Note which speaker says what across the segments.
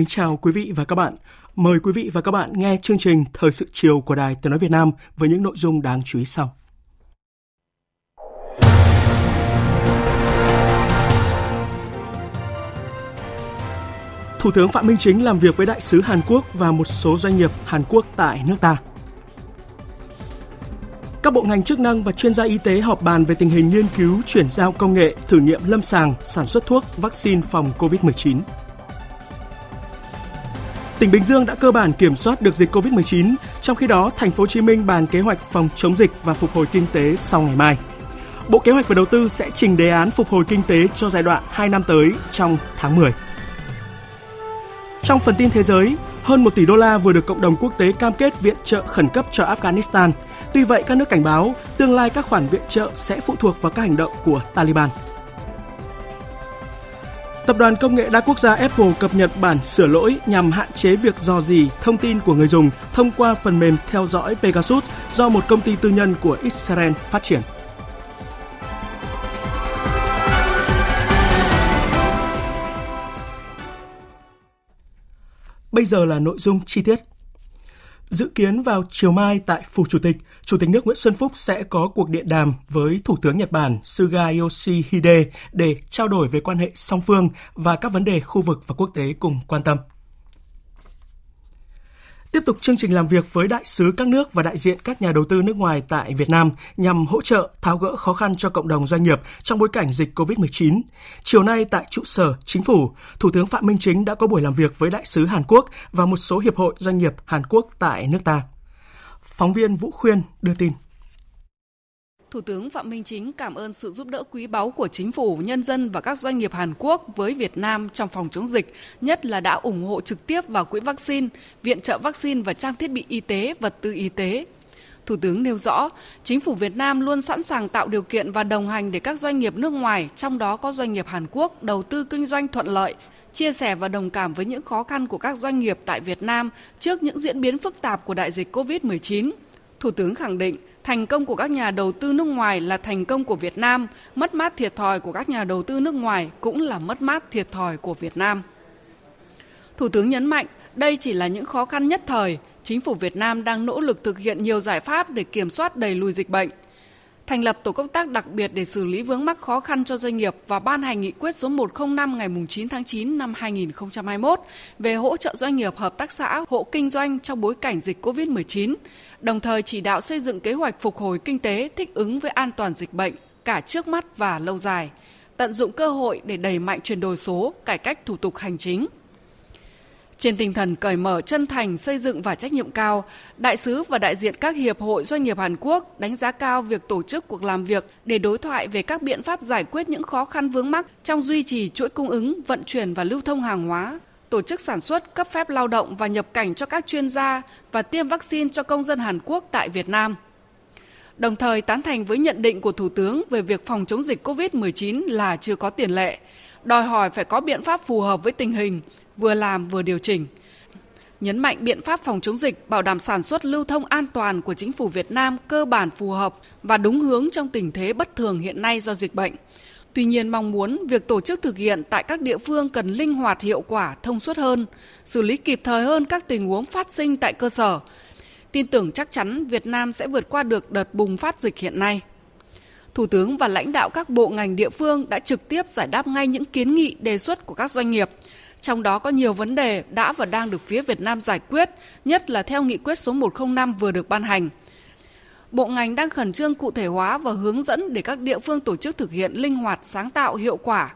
Speaker 1: Kính chào quý vị và các bạn. Mời quý vị và các bạn nghe chương trình Thời sự chiều của Đài Tiếng Nói Việt Nam với những nội dung đáng chú ý sau. Thủ tướng Phạm Minh Chính làm việc với đại sứ Hàn Quốc và một số doanh nghiệp Hàn Quốc tại nước ta. Các bộ ngành chức năng và chuyên gia y tế họp bàn về tình hình nghiên cứu chuyển giao công nghệ thử nghiệm lâm sàng sản xuất thuốc vaccine phòng COVID-19. Tỉnh Bình Dương đã cơ bản kiểm soát được dịch COVID-19, trong khi đó thành phố Hồ Chí Minh bàn kế hoạch phòng chống dịch và phục hồi kinh tế sau ngày mai. Bộ Kế hoạch và Đầu tư sẽ trình đề án phục hồi kinh tế cho giai đoạn 2 năm tới trong tháng 10. Trong phần tin thế giới, hơn 1 tỷ đô la vừa được cộng đồng quốc tế cam kết viện trợ khẩn cấp cho Afghanistan. Tuy vậy, các nước cảnh báo tương lai các khoản viện trợ sẽ phụ thuộc vào các hành động của Taliban. Tập đoàn công nghệ đa quốc gia Apple cập nhật bản sửa lỗi nhằm hạn chế việc dò dỉ thông tin của người dùng thông qua phần mềm theo dõi Pegasus do một công ty tư nhân của Israel phát triển. Bây giờ là nội dung chi tiết. Dự kiến vào chiều mai tại Phủ Chủ tịch, Chủ tịch nước Nguyễn Xuân Phúc sẽ có cuộc điện đàm với Thủ tướng Nhật Bản Suga Yoshihide để trao đổi về quan hệ song phương và các vấn đề khu vực và quốc tế cùng quan tâm. Tiếp tục chương trình làm việc với đại sứ các nước và đại diện các nhà đầu tư nước ngoài tại Việt Nam nhằm hỗ trợ tháo gỡ khó khăn cho cộng đồng doanh nghiệp trong bối cảnh dịch COVID-19. Chiều nay tại trụ sở Chính phủ, Thủ tướng Phạm Minh Chính đã có buổi làm việc với đại sứ Hàn Quốc và một số hiệp hội doanh nghiệp Hàn Quốc tại nước ta. Phóng viên Vũ Khuyên đưa tin.
Speaker 2: Thủ tướng Phạm Minh Chính cảm ơn sự giúp đỡ quý báu của chính phủ, nhân dân và các doanh nghiệp Hàn Quốc với Việt Nam trong phòng chống dịch, nhất là đã ủng hộ trực tiếp vào quỹ vaccine, viện trợ vaccine và trang thiết bị y tế, vật tư y tế. Thủ tướng nêu rõ, chính phủ Việt Nam luôn sẵn sàng tạo điều kiện và đồng hành để các doanh nghiệp nước ngoài, trong đó có doanh nghiệp Hàn Quốc, đầu tư kinh doanh thuận lợi, chia sẻ và đồng cảm với những khó khăn của các doanh nghiệp tại Việt Nam trước những diễn biến phức tạp của đại dịch COVID-19. Thủ tướng khẳng định, Thành công của các nhà đầu tư nước ngoài là thành công của Việt Nam, mất mát thiệt thòi của các nhà đầu tư nước ngoài cũng là mất mát thiệt thòi của Việt Nam. Thủ tướng nhấn mạnh, đây chỉ là những khó khăn nhất thời, chính phủ Việt Nam đang nỗ lực thực hiện nhiều giải pháp để kiểm soát đẩy lùi dịch bệnh. Thành lập tổ công tác đặc biệt để xử lý vướng mắc khó khăn cho doanh nghiệp và ban hành nghị quyết số 105 ngày 9 tháng 9 năm 2021 về hỗ trợ doanh nghiệp hợp tác xã, hộ kinh doanh trong bối cảnh dịch COVID-19, đồng thời chỉ đạo xây dựng kế hoạch phục hồi kinh tế thích ứng với an toàn dịch bệnh cả trước mắt và lâu dài, tận dụng cơ hội để đẩy mạnh chuyển đổi số, cải cách thủ tục hành chính. Trên tinh thần cởi mở chân thành, xây dựng và trách nhiệm cao, đại sứ và đại diện các hiệp hội doanh nghiệp Hàn Quốc đánh giá cao việc tổ chức cuộc làm việc để đối thoại về các biện pháp giải quyết những khó khăn vướng mắc trong duy trì chuỗi cung ứng, vận chuyển và lưu thông hàng hóa, tổ chức sản xuất, cấp phép lao động và nhập cảnh cho các chuyên gia và tiêm vaccine cho công dân Hàn Quốc tại Việt Nam. Đồng thời tán thành với nhận định của Thủ tướng về việc phòng chống dịch COVID-19 là chưa có tiền lệ, đòi hỏi phải có biện pháp phù hợp với tình hình, vừa làm vừa điều chỉnh. Nhấn mạnh biện pháp phòng chống dịch, bảo đảm sản xuất lưu thông an toàn của chính phủ Việt Nam cơ bản phù hợp và đúng hướng trong tình thế bất thường hiện nay do dịch bệnh. Tuy nhiên mong muốn việc tổ chức thực hiện tại các địa phương cần linh hoạt hiệu quả, thông suốt hơn, xử lý kịp thời hơn các tình huống phát sinh tại cơ sở. Tin tưởng chắc chắn Việt Nam sẽ vượt qua được đợt bùng phát dịch hiện nay. Thủ tướng và lãnh đạo các bộ ngành địa phương đã trực tiếp giải đáp ngay những kiến nghị đề xuất của các doanh nghiệp, trong đó có nhiều vấn đề đã và đang được phía Việt Nam giải quyết, nhất là theo nghị quyết số 105 vừa được ban hành. bộ ngành đang khẩn trương cụ thể hóa và hướng dẫn để các địa phương tổ chức thực hiện linh hoạt, sáng tạo, hiệu quả.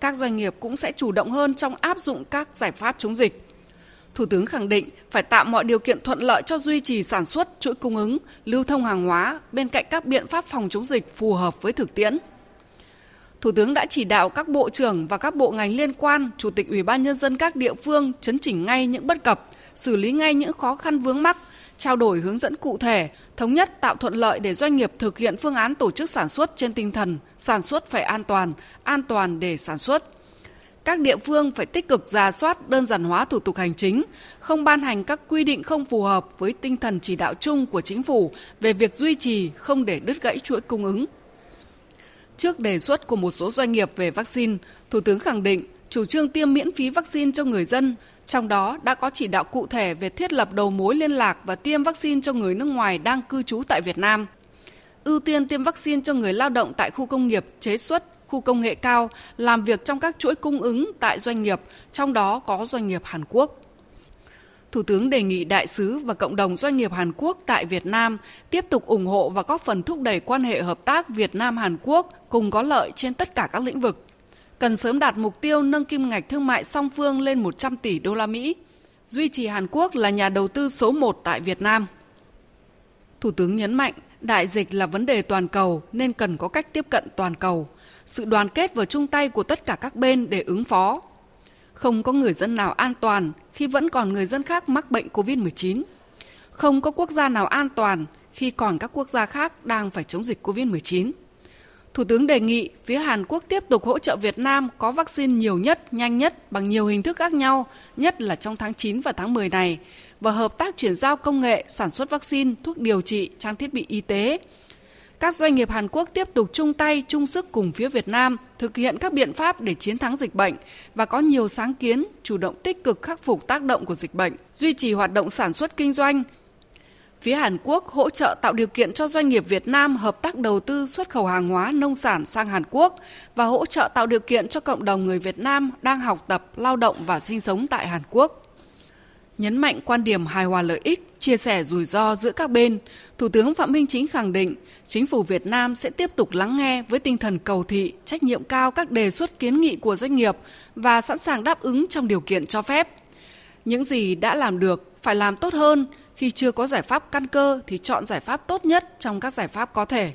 Speaker 2: Các doanh nghiệp cũng sẽ chủ động hơn trong áp dụng các giải pháp chống dịch. Thủ tướng khẳng định phải tạo mọi điều kiện thuận lợi cho duy trì sản xuất, chuỗi cung ứng, lưu thông hàng hóa bên cạnh các biện pháp phòng chống dịch phù hợp với thực tiễn. Thủ tướng đã chỉ đạo các bộ trưởng và các bộ ngành liên quan, chủ tịch Ủy ban nhân dân các địa phương chấn chỉnh ngay những bất cập, xử lý ngay những khó khăn vướng mắc, trao đổi hướng dẫn cụ thể, thống nhất tạo thuận lợi để doanh nghiệp thực hiện phương án tổ chức sản xuất trên tinh thần sản xuất phải an toàn, an toàn để sản xuất. Các địa phương phải tích cực ra soát đơn giản hóa thủ tục hành chính, không ban hành các quy định không phù hợp với tinh thần chỉ đạo chung của chính phủ về việc duy trì không để đứt gãy chuỗi cung ứng. Trước đề xuất của một số doanh nghiệp về vaccine, Thủ tướng khẳng định chủ trương tiêm miễn phí vaccine cho người dân, trong đó đã có chỉ đạo cụ thể về thiết lập đầu mối liên lạc và tiêm vaccine cho người nước ngoài đang cư trú tại Việt Nam. Ưu tiên tiêm vaccine cho người lao động tại khu công nghiệp, chế xuất, khu công nghệ cao, làm việc trong các chuỗi cung ứng tại doanh nghiệp, trong đó có doanh nghiệp Hàn Quốc. Thủ tướng đề nghị đại sứ và cộng đồng doanh nghiệp Hàn Quốc tại Việt Nam tiếp tục ủng hộ và góp phần thúc đẩy quan hệ hợp tác Việt Nam Hàn Quốc cùng có lợi trên tất cả các lĩnh vực. Cần sớm đạt mục tiêu nâng kim ngạch thương mại song phương lên 100 tỷ đô la Mỹ, duy trì Hàn Quốc là nhà đầu tư số 1 tại Việt Nam. Thủ tướng nhấn mạnh, đại dịch là vấn đề toàn cầu nên cần có cách tiếp cận toàn cầu, sự đoàn kết và chung tay của tất cả các bên để ứng phó. Không có người dân nào an toàn khi vẫn còn người dân khác mắc bệnh COVID-19. Không có quốc gia nào an toàn khi còn các quốc gia khác đang phải chống dịch COVID-19. Thủ tướng đề nghị phía Hàn Quốc tiếp tục hỗ trợ Việt Nam có vaccine nhiều nhất, nhanh nhất bằng nhiều hình thức khác nhau, nhất là trong tháng 9 và tháng 10 này, và hợp tác chuyển giao công nghệ, sản xuất vaccine, thuốc điều trị, trang thiết bị y tế. Các doanh nghiệp Hàn Quốc tiếp tục chung tay, chung sức cùng phía Việt Nam thực hiện các biện pháp để chiến thắng dịch bệnh và có nhiều sáng kiến, chủ động tích cực khắc phục tác động của dịch bệnh, duy trì hoạt động sản xuất kinh doanh, Phía Hàn Quốc hỗ trợ tạo điều kiện cho doanh nghiệp Việt Nam hợp tác đầu tư xuất khẩu hàng hóa nông sản sang Hàn Quốc và hỗ trợ tạo điều kiện cho cộng đồng người Việt Nam đang học tập, lao động và sinh sống tại Hàn Quốc. Nhấn mạnh quan điểm hài hòa lợi ích, chia sẻ rủi ro giữa các bên, Thủ tướng Phạm Minh Chính khẳng định chính phủ Việt Nam sẽ tiếp tục lắng nghe với tinh thần cầu thị, trách nhiệm cao các đề xuất kiến nghị của doanh nghiệp và sẵn sàng đáp ứng trong điều kiện cho phép. Những gì đã làm được phải làm tốt hơn, khi chưa có giải pháp căn cơ thì chọn giải pháp tốt nhất trong các giải pháp có thể.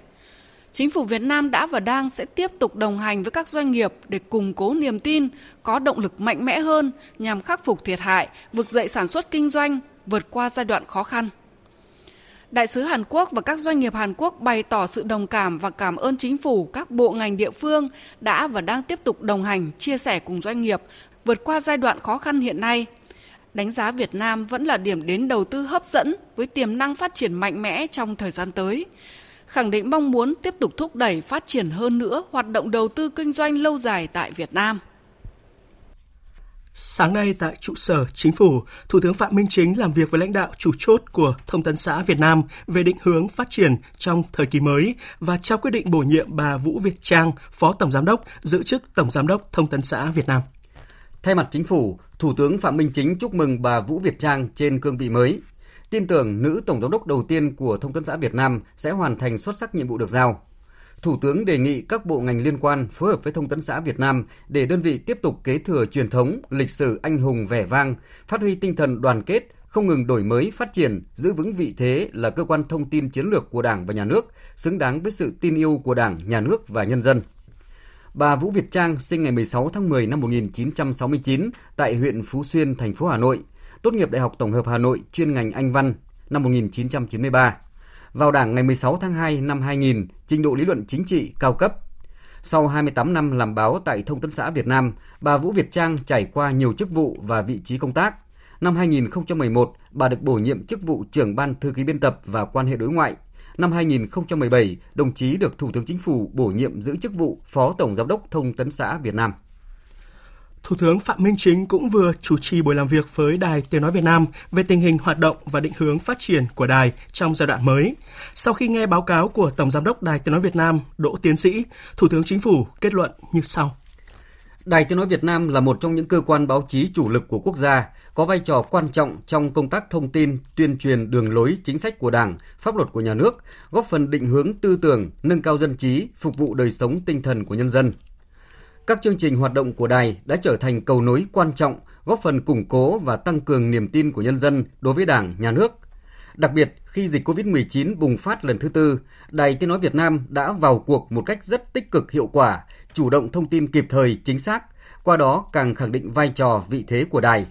Speaker 2: Chính phủ Việt Nam đã và đang sẽ tiếp tục đồng hành với các doanh nghiệp để củng cố niềm tin, có động lực mạnh mẽ hơn nhằm khắc phục thiệt hại, vực dậy sản xuất kinh doanh, vượt qua giai đoạn khó khăn. Đại sứ Hàn Quốc và các doanh nghiệp Hàn Quốc bày tỏ sự đồng cảm và cảm ơn chính phủ, các bộ ngành địa phương đã và đang tiếp tục đồng hành, chia sẻ cùng doanh nghiệp vượt qua giai đoạn khó khăn hiện nay – đánh giá Việt Nam vẫn là điểm đến đầu tư hấp dẫn với tiềm năng phát triển mạnh mẽ trong thời gian tới. Khẳng định mong muốn tiếp tục thúc đẩy phát triển hơn nữa hoạt động đầu tư kinh doanh lâu dài tại Việt Nam.
Speaker 1: Sáng nay tại trụ sở Chính phủ, Thủ tướng Phạm Minh Chính làm việc với lãnh đạo chủ chốt của Thông tấn xã Việt Nam về định hướng phát triển trong thời kỳ mới và trao quyết định bổ nhiệm bà Vũ Việt Trang, Phó Tổng Giám đốc, giữ chức Tổng Giám đốc Thông tấn xã Việt Nam.
Speaker 3: Thay mặt chính phủ, Thủ tướng Phạm Minh Chính chúc mừng bà Vũ Việt Trang trên cương vị mới. Tin tưởng nữ tổng giám đốc đầu tiên của Thông tấn xã Việt Nam sẽ hoàn thành xuất sắc nhiệm vụ được giao. Thủ tướng đề nghị các bộ ngành liên quan phối hợp với Thông tấn xã Việt Nam để đơn vị tiếp tục kế thừa truyền thống, lịch sử anh hùng vẻ vang, phát huy tinh thần đoàn kết, không ngừng đổi mới, phát triển, giữ vững vị thế là cơ quan thông tin chiến lược của Đảng và Nhà nước, xứng đáng với sự tin yêu của Đảng, Nhà nước và nhân dân. Bà Vũ Việt Trang sinh ngày 16 tháng 10 năm 1969 tại huyện Phú Xuyên, thành phố Hà Nội, tốt nghiệp Đại học Tổng hợp Hà Nội chuyên ngành Anh văn năm 1993. Vào Đảng ngày 16 tháng 2 năm 2000, trình độ lý luận chính trị cao cấp. Sau 28 năm làm báo tại Thông tấn xã Việt Nam, bà Vũ Việt Trang trải qua nhiều chức vụ và vị trí công tác. Năm 2011, bà được bổ nhiệm chức vụ trưởng ban thư ký biên tập và quan hệ đối ngoại Năm 2017, đồng chí được Thủ tướng Chính phủ bổ nhiệm giữ chức vụ Phó Tổng Giám đốc Thông tấn xã Việt Nam.
Speaker 1: Thủ tướng Phạm Minh Chính cũng vừa chủ trì buổi làm việc với Đài Tiếng Nói Việt Nam về tình hình hoạt động và định hướng phát triển của đài trong giai đoạn mới. Sau khi nghe báo cáo của Tổng Giám đốc Đài Tiếng Nói Việt Nam Đỗ Tiến Sĩ, Thủ tướng Chính phủ kết luận như sau.
Speaker 3: Đài Tiếng nói Việt Nam là một trong những cơ quan báo chí chủ lực của quốc gia, có vai trò quan trọng trong công tác thông tin, tuyên truyền đường lối chính sách của Đảng, pháp luật của nhà nước, góp phần định hướng tư tưởng, nâng cao dân trí, phục vụ đời sống tinh thần của nhân dân. Các chương trình hoạt động của đài đã trở thành cầu nối quan trọng, góp phần củng cố và tăng cường niềm tin của nhân dân đối với Đảng, nhà nước. Đặc biệt, khi dịch COVID-19 bùng phát lần thứ tư, Đài Tiếng Nói Việt Nam đã vào cuộc một cách rất tích cực hiệu quả, chủ động thông tin kịp thời, chính xác, qua đó càng khẳng định vai trò, vị thế của đài.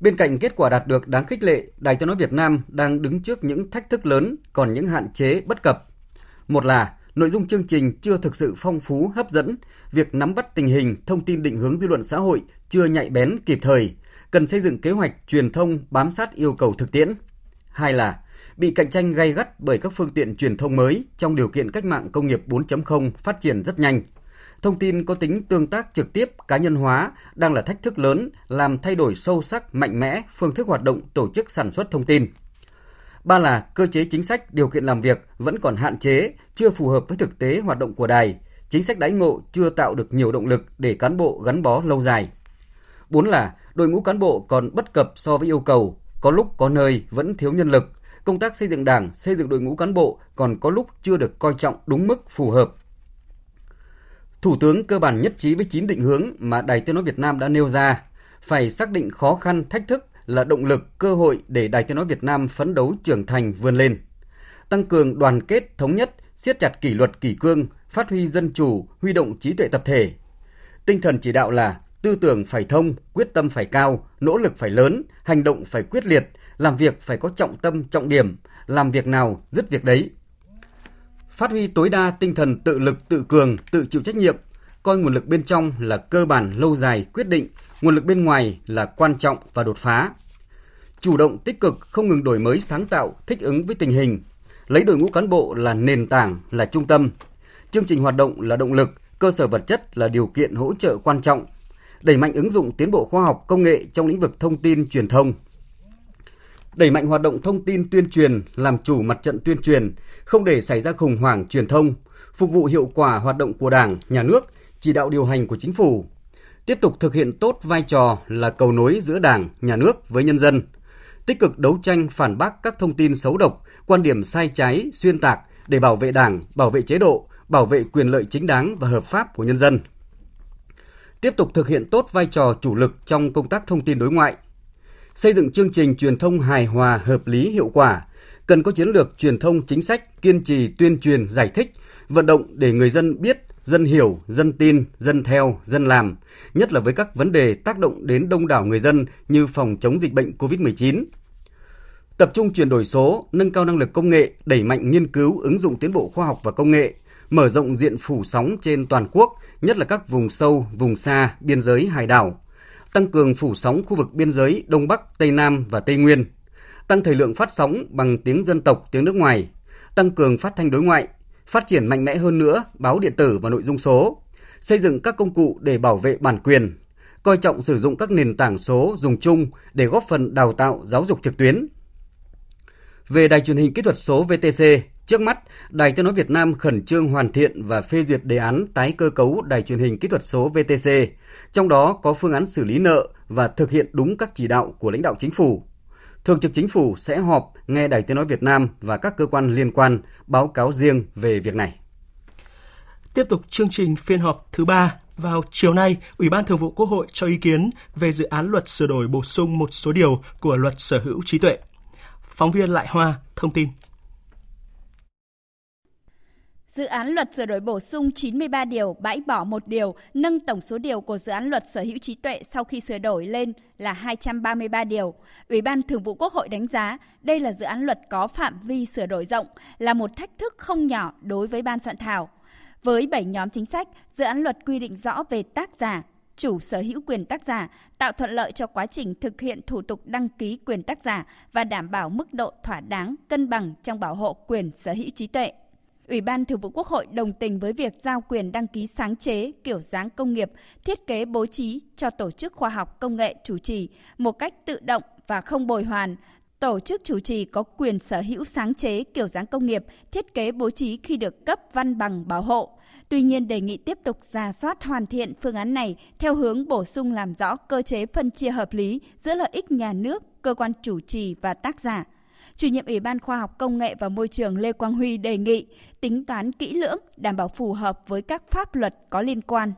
Speaker 3: Bên cạnh kết quả đạt được đáng khích lệ, Đài Tiếng Nói Việt Nam đang đứng trước những thách thức lớn, còn những hạn chế bất cập. Một là nội dung chương trình chưa thực sự phong phú, hấp dẫn, việc nắm bắt tình hình, thông tin định hướng dư luận xã hội chưa nhạy bén kịp thời, cần xây dựng kế hoạch truyền thông bám sát yêu cầu thực tiễn. Hai là bị cạnh tranh gay gắt bởi các phương tiện truyền thông mới trong điều kiện cách mạng công nghiệp 4.0 phát triển rất nhanh. Thông tin có tính tương tác trực tiếp, cá nhân hóa đang là thách thức lớn, làm thay đổi sâu sắc, mạnh mẽ phương thức hoạt động tổ chức sản xuất thông tin. Ba là cơ chế chính sách, điều kiện làm việc vẫn còn hạn chế, chưa phù hợp với thực tế hoạt động của đài. Chính sách đãi ngộ chưa tạo được nhiều động lực để cán bộ gắn bó lâu dài. Bốn là đội ngũ cán bộ còn bất cập so với yêu cầu, có lúc có nơi vẫn thiếu nhân lực. Công tác xây dựng đảng, xây dựng đội ngũ cán bộ còn có lúc chưa được coi trọng đúng mức phù hợp. Thủ tướng cơ bản nhất trí với 9 định hướng mà Đài Tiếng Nói Việt Nam đã nêu ra, phải xác định khó khăn, thách thức là động lực, cơ hội để Đài Tiếng Nói Việt Nam phấn đấu trưởng thành vươn lên. Tăng cường đoàn kết, thống nhất, siết chặt kỷ luật kỷ cương, phát huy dân chủ, huy động trí tuệ tập thể. Tinh thần chỉ đạo là tư tưởng phải thông, quyết tâm phải cao, nỗ lực phải lớn, hành động phải quyết liệt, làm việc phải có trọng tâm, trọng điểm, làm việc nào dứt việc đấy. Phát huy tối đa tinh thần tự lực, tự cường, tự chịu trách nhiệm, coi nguồn lực bên trong là cơ bản lâu dài quyết định, nguồn lực bên ngoài là quan trọng và đột phá. Chủ động tích cực không ngừng đổi mới sáng tạo, thích ứng với tình hình, lấy đội ngũ cán bộ là nền tảng, là trung tâm. Chương trình hoạt động là động lực, cơ sở vật chất là điều kiện hỗ trợ quan trọng. Đẩy mạnh ứng dụng tiến bộ khoa học công nghệ trong lĩnh vực thông tin truyền thông. Đẩy mạnh hoạt động thông tin tuyên truyền, làm chủ mặt trận tuyên truyền, không để xảy ra khủng hoảng truyền thông, phục vụ hiệu quả hoạt động của Đảng, Nhà nước, chỉ đạo điều hành của chính phủ, tiếp tục thực hiện tốt vai trò là cầu nối giữa Đảng, Nhà nước với nhân dân, tích cực đấu tranh phản bác các thông tin xấu độc, quan điểm sai trái, xuyên tạc để bảo vệ Đảng, bảo vệ chế độ, bảo vệ quyền lợi chính đáng và hợp pháp của nhân dân. Tiếp tục thực hiện tốt vai trò chủ lực trong công tác thông tin đối ngoại, xây dựng chương trình truyền thông hài hòa, hợp lý, hiệu quả, cần có chiến lược truyền thông chính sách, kiên trì tuyên truyền, giải thích, vận động để người dân biết, dân hiểu, dân tin, dân theo, dân làm, nhất là với các vấn đề tác động đến đông đảo người dân như phòng chống dịch bệnh COVID-19. Tập trung chuyển đổi số, nâng cao năng lực công nghệ, đẩy mạnh nghiên cứu, ứng dụng tiến bộ khoa học và công nghệ, mở rộng diện phủ sóng trên toàn quốc, nhất là các vùng sâu, vùng xa, biên giới, hải đảo, tăng cường phủ sóng khu vực biên giới Đông Bắc, Tây Nam và Tây Nguyên, tăng thời lượng phát sóng bằng tiếng dân tộc, tiếng nước ngoài, tăng cường phát thanh đối ngoại, phát triển mạnh mẽ hơn nữa báo điện tử và nội dung số, xây dựng các công cụ để bảo vệ bản quyền, coi trọng sử dụng các nền tảng số dùng chung để góp phần đào tạo giáo dục trực tuyến. Về đài truyền hình kỹ thuật số VTC, trước mắt, Đài Tiếng nói Việt Nam khẩn trương hoàn thiện và phê duyệt đề án tái cơ cấu đài truyền hình kỹ thuật số VTC, trong đó có phương án xử lý nợ và thực hiện đúng các chỉ đạo của lãnh đạo chính phủ. Thường trực Chính phủ sẽ họp nghe Đài Tiếng Nói Việt Nam và các cơ quan liên quan báo cáo riêng về việc này.
Speaker 1: Tiếp tục chương trình phiên họp thứ ba vào chiều nay, Ủy ban Thường vụ Quốc hội cho ý kiến về dự án luật sửa đổi bổ sung một số điều của luật sở hữu trí tuệ. Phóng viên Lại Hoa thông tin.
Speaker 4: Dự án luật sửa đổi bổ sung 93 điều, bãi bỏ một điều, nâng tổng số điều của dự án luật sở hữu trí tuệ sau khi sửa đổi lên là 233 điều. Ủy ban Thường vụ Quốc hội đánh giá đây là dự án luật có phạm vi sửa đổi rộng, là một thách thức không nhỏ đối với ban soạn thảo. Với 7 nhóm chính sách, dự án luật quy định rõ về tác giả, chủ sở hữu quyền tác giả, tạo thuận lợi cho quá trình thực hiện thủ tục đăng ký quyền tác giả và đảm bảo mức độ thỏa đáng, cân bằng trong bảo hộ quyền sở hữu trí tuệ. Ủy ban Thường vụ Quốc hội đồng tình với việc giao quyền đăng ký sáng chế kiểu dáng công nghiệp, thiết kế bố trí cho tổ chức khoa học công nghệ chủ trì một cách tự động và không bồi hoàn. Tổ chức chủ trì có quyền sở hữu sáng chế kiểu dáng công nghiệp, thiết kế bố trí khi được cấp văn bằng bảo hộ. Tuy nhiên đề nghị tiếp tục ra soát hoàn thiện phương án này theo hướng bổ sung làm rõ cơ chế phân chia hợp lý giữa lợi ích nhà nước, cơ quan chủ trì và tác giả. Chủ nhiệm Ủy ban Khoa học Công nghệ và Môi trường Lê Quang Huy đề nghị tính toán kỹ lưỡng, đảm bảo phù hợp với các pháp luật có liên quan.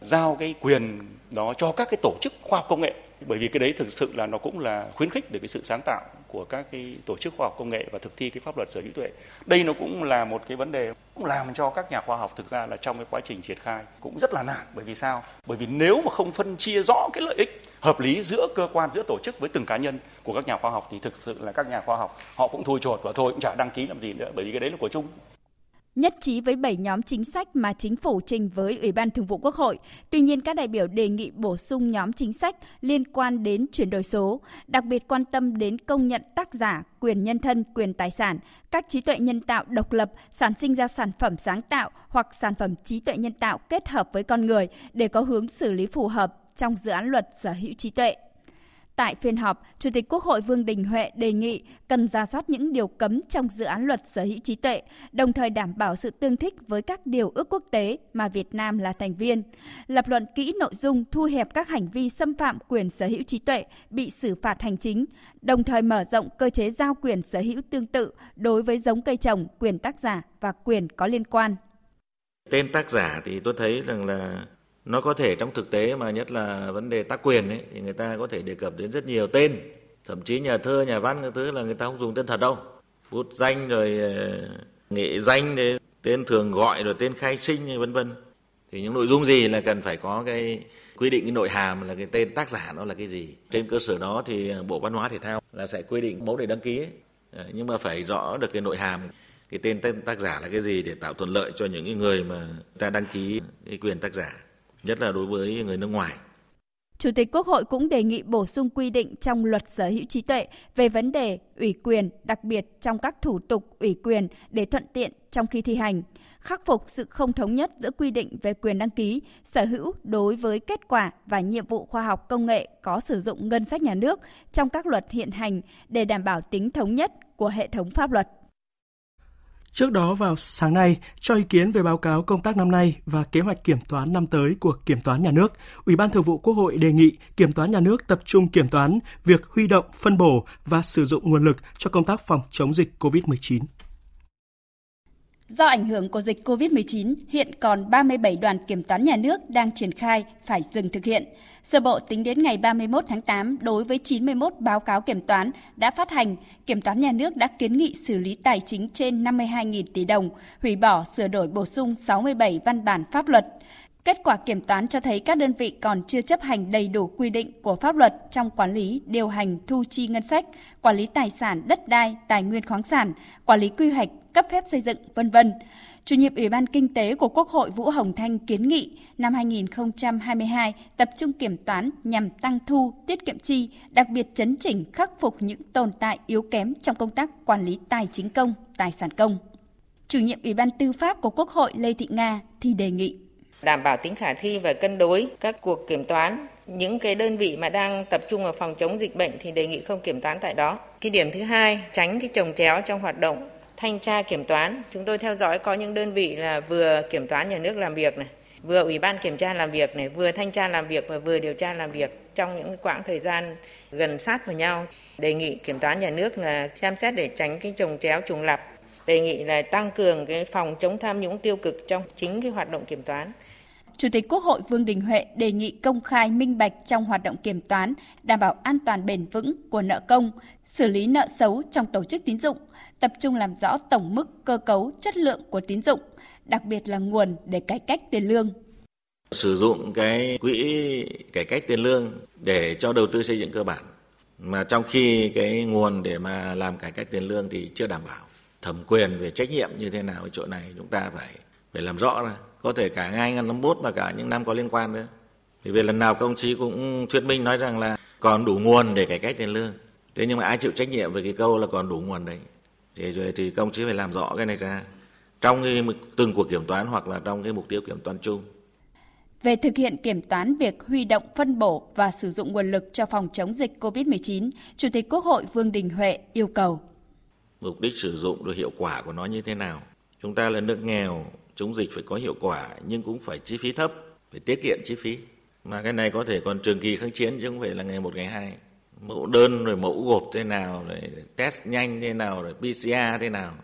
Speaker 5: Giao cái quyền đó cho các cái tổ chức khoa học công nghệ bởi vì cái đấy thực sự là nó cũng là khuyến khích được cái sự sáng tạo của các cái tổ chức khoa học công nghệ và thực thi cái pháp luật sở hữu tuệ. Đây nó cũng là một cái vấn đề cũng làm cho các nhà khoa học thực ra là trong cái quá trình triển khai cũng rất là nản bởi vì sao? Bởi vì nếu mà không phân chia rõ cái lợi ích hợp lý giữa cơ quan, giữa tổ chức với từng cá nhân của các nhà khoa học thì thực sự là các nhà khoa học họ cũng thui chột và thôi cũng chả đăng ký làm gì nữa, bởi vì cái đấy là của chung
Speaker 4: nhất trí với 7 nhóm chính sách mà chính phủ trình với Ủy ban Thường vụ Quốc hội. Tuy nhiên, các đại biểu đề nghị bổ sung nhóm chính sách liên quan đến chuyển đổi số, đặc biệt quan tâm đến công nhận tác giả, quyền nhân thân, quyền tài sản, các trí tuệ nhân tạo độc lập, sản sinh ra sản phẩm sáng tạo hoặc sản phẩm trí tuệ nhân tạo kết hợp với con người để có hướng xử lý phù hợp trong dự án luật sở hữu trí tuệ. Tại phiên họp, Chủ tịch Quốc hội Vương Đình Huệ đề nghị cần ra soát những điều cấm trong dự án luật sở hữu trí tuệ, đồng thời đảm bảo sự tương thích với các điều ước quốc tế mà Việt Nam là thành viên, lập luận kỹ nội dung thu hẹp các hành vi xâm phạm quyền sở hữu trí tuệ bị xử phạt hành chính, đồng thời mở rộng cơ chế giao quyền sở hữu tương tự đối với giống cây trồng, quyền tác giả và quyền có liên quan.
Speaker 6: Tên tác giả thì tôi thấy rằng là nó có thể trong thực tế mà nhất là vấn đề tác quyền ấy, thì người ta có thể đề cập đến rất nhiều tên thậm chí nhà thơ nhà văn các thứ là người ta không dùng tên thật đâu. Bút danh rồi ờ, nghệ danh đấy tên thường gọi rồi tên khai sinh vân vân. Thì những nội dung gì là cần phải có cái quy định cái nội hàm là cái tên tác giả nó là cái gì? Trên cơ sở đó thì ờ, bộ văn hóa thể thao là sẽ quy định mẫu để đăng ký ấy. Nhưng mà phải rõ được cái nội hàm cái tên tác giả là cái gì để tạo thuận lợi cho những người mà ta đăng ký cái quyền tác giả nhất là đối với người nước ngoài.
Speaker 4: Chủ tịch Quốc hội cũng đề nghị bổ sung quy định trong luật sở hữu trí tuệ về vấn đề ủy quyền, đặc biệt trong các thủ tục ủy quyền để thuận tiện trong khi thi hành, khắc phục sự không thống nhất giữa quy định về quyền đăng ký, sở hữu đối với kết quả và nhiệm vụ khoa học công nghệ có sử dụng ngân sách nhà nước trong các luật hiện hành để đảm bảo tính thống nhất của hệ thống pháp luật.
Speaker 1: Trước đó vào sáng nay, cho ý kiến về báo cáo công tác năm nay và kế hoạch kiểm toán năm tới của Kiểm toán Nhà nước, Ủy ban Thường vụ Quốc hội đề nghị Kiểm toán Nhà nước tập trung kiểm toán việc huy động, phân bổ và sử dụng nguồn lực cho công tác phòng chống dịch COVID-19.
Speaker 4: Do ảnh hưởng của dịch COVID-19, hiện còn 37 đoàn kiểm toán nhà nước đang triển khai phải dừng thực hiện. Sơ bộ tính đến ngày 31 tháng 8, đối với 91 báo cáo kiểm toán đã phát hành, kiểm toán nhà nước đã kiến nghị xử lý tài chính trên 52.000 tỷ đồng, hủy bỏ sửa đổi bổ sung 67 văn bản pháp luật. Kết quả kiểm toán cho thấy các đơn vị còn chưa chấp hành đầy đủ quy định của pháp luật trong quản lý, điều hành, thu chi ngân sách, quản lý tài sản, đất đai, tài nguyên khoáng sản, quản lý quy hoạch, cấp phép xây dựng, vân vân. Chủ nhiệm Ủy ban Kinh tế của Quốc hội Vũ Hồng Thanh kiến nghị năm 2022 tập trung kiểm toán nhằm tăng thu, tiết kiệm chi, đặc biệt chấn chỉnh khắc phục những tồn tại yếu kém trong công tác quản lý tài chính công, tài sản công. Chủ nhiệm Ủy ban Tư pháp của Quốc hội Lê Thị Nga thì đề nghị
Speaker 7: đảm bảo tính khả thi và cân đối các cuộc kiểm toán. Những cái đơn vị mà đang tập trung vào phòng chống dịch bệnh thì đề nghị không kiểm toán tại đó. Cái điểm thứ hai, tránh cái trồng chéo trong hoạt động thanh tra kiểm toán. Chúng tôi theo dõi có những đơn vị là vừa kiểm toán nhà nước làm việc này, vừa ủy ban kiểm tra làm việc này, vừa thanh tra làm việc và vừa điều tra làm việc trong những quãng thời gian gần sát vào nhau. Đề nghị kiểm toán nhà nước là xem xét để tránh cái trồng chéo trùng lập đề nghị là tăng cường cái phòng chống tham nhũng tiêu cực trong chính cái hoạt động kiểm toán.
Speaker 4: Chủ tịch Quốc hội Vương Đình Huệ đề nghị công khai minh bạch trong hoạt động kiểm toán, đảm bảo an toàn bền vững của nợ công, xử lý nợ xấu trong tổ chức tín dụng, tập trung làm rõ tổng mức cơ cấu chất lượng của tín dụng, đặc biệt là nguồn để cải cách tiền lương.
Speaker 6: Sử dụng cái quỹ cải cách tiền lương để cho đầu tư xây dựng cơ bản mà trong khi cái nguồn để mà làm cải cách tiền lương thì chưa đảm bảo thẩm quyền về trách nhiệm như thế nào ở chỗ này chúng ta phải phải làm rõ ra có thể cả 2051 và cả những năm có liên quan nữa. Vì vì lần nào các ông chí cũng thuyết minh nói rằng là còn đủ nguồn để cải cách tiền lương. Thế nhưng mà ai chịu trách nhiệm về cái câu là còn đủ nguồn đấy. Thì rồi thì các ông chí phải làm rõ cái này ra trong cái từng cuộc kiểm toán hoặc là trong cái mục tiêu kiểm toán chung.
Speaker 4: Về thực hiện kiểm toán việc huy động phân bổ và sử dụng nguồn lực cho phòng chống dịch COVID-19, Chủ tịch Quốc hội Vương Đình Huệ yêu cầu.
Speaker 6: Mục đích sử dụng rồi hiệu quả của nó như thế nào? Chúng ta là nước nghèo, chống dịch phải có hiệu quả nhưng cũng phải chi phí thấp, phải tiết kiệm chi phí. Mà cái này có thể còn trường kỳ kháng chiến chứ không phải là ngày một ngày hai. Mẫu đơn rồi mẫu gộp thế nào, rồi test nhanh thế nào, rồi PCR thế nào.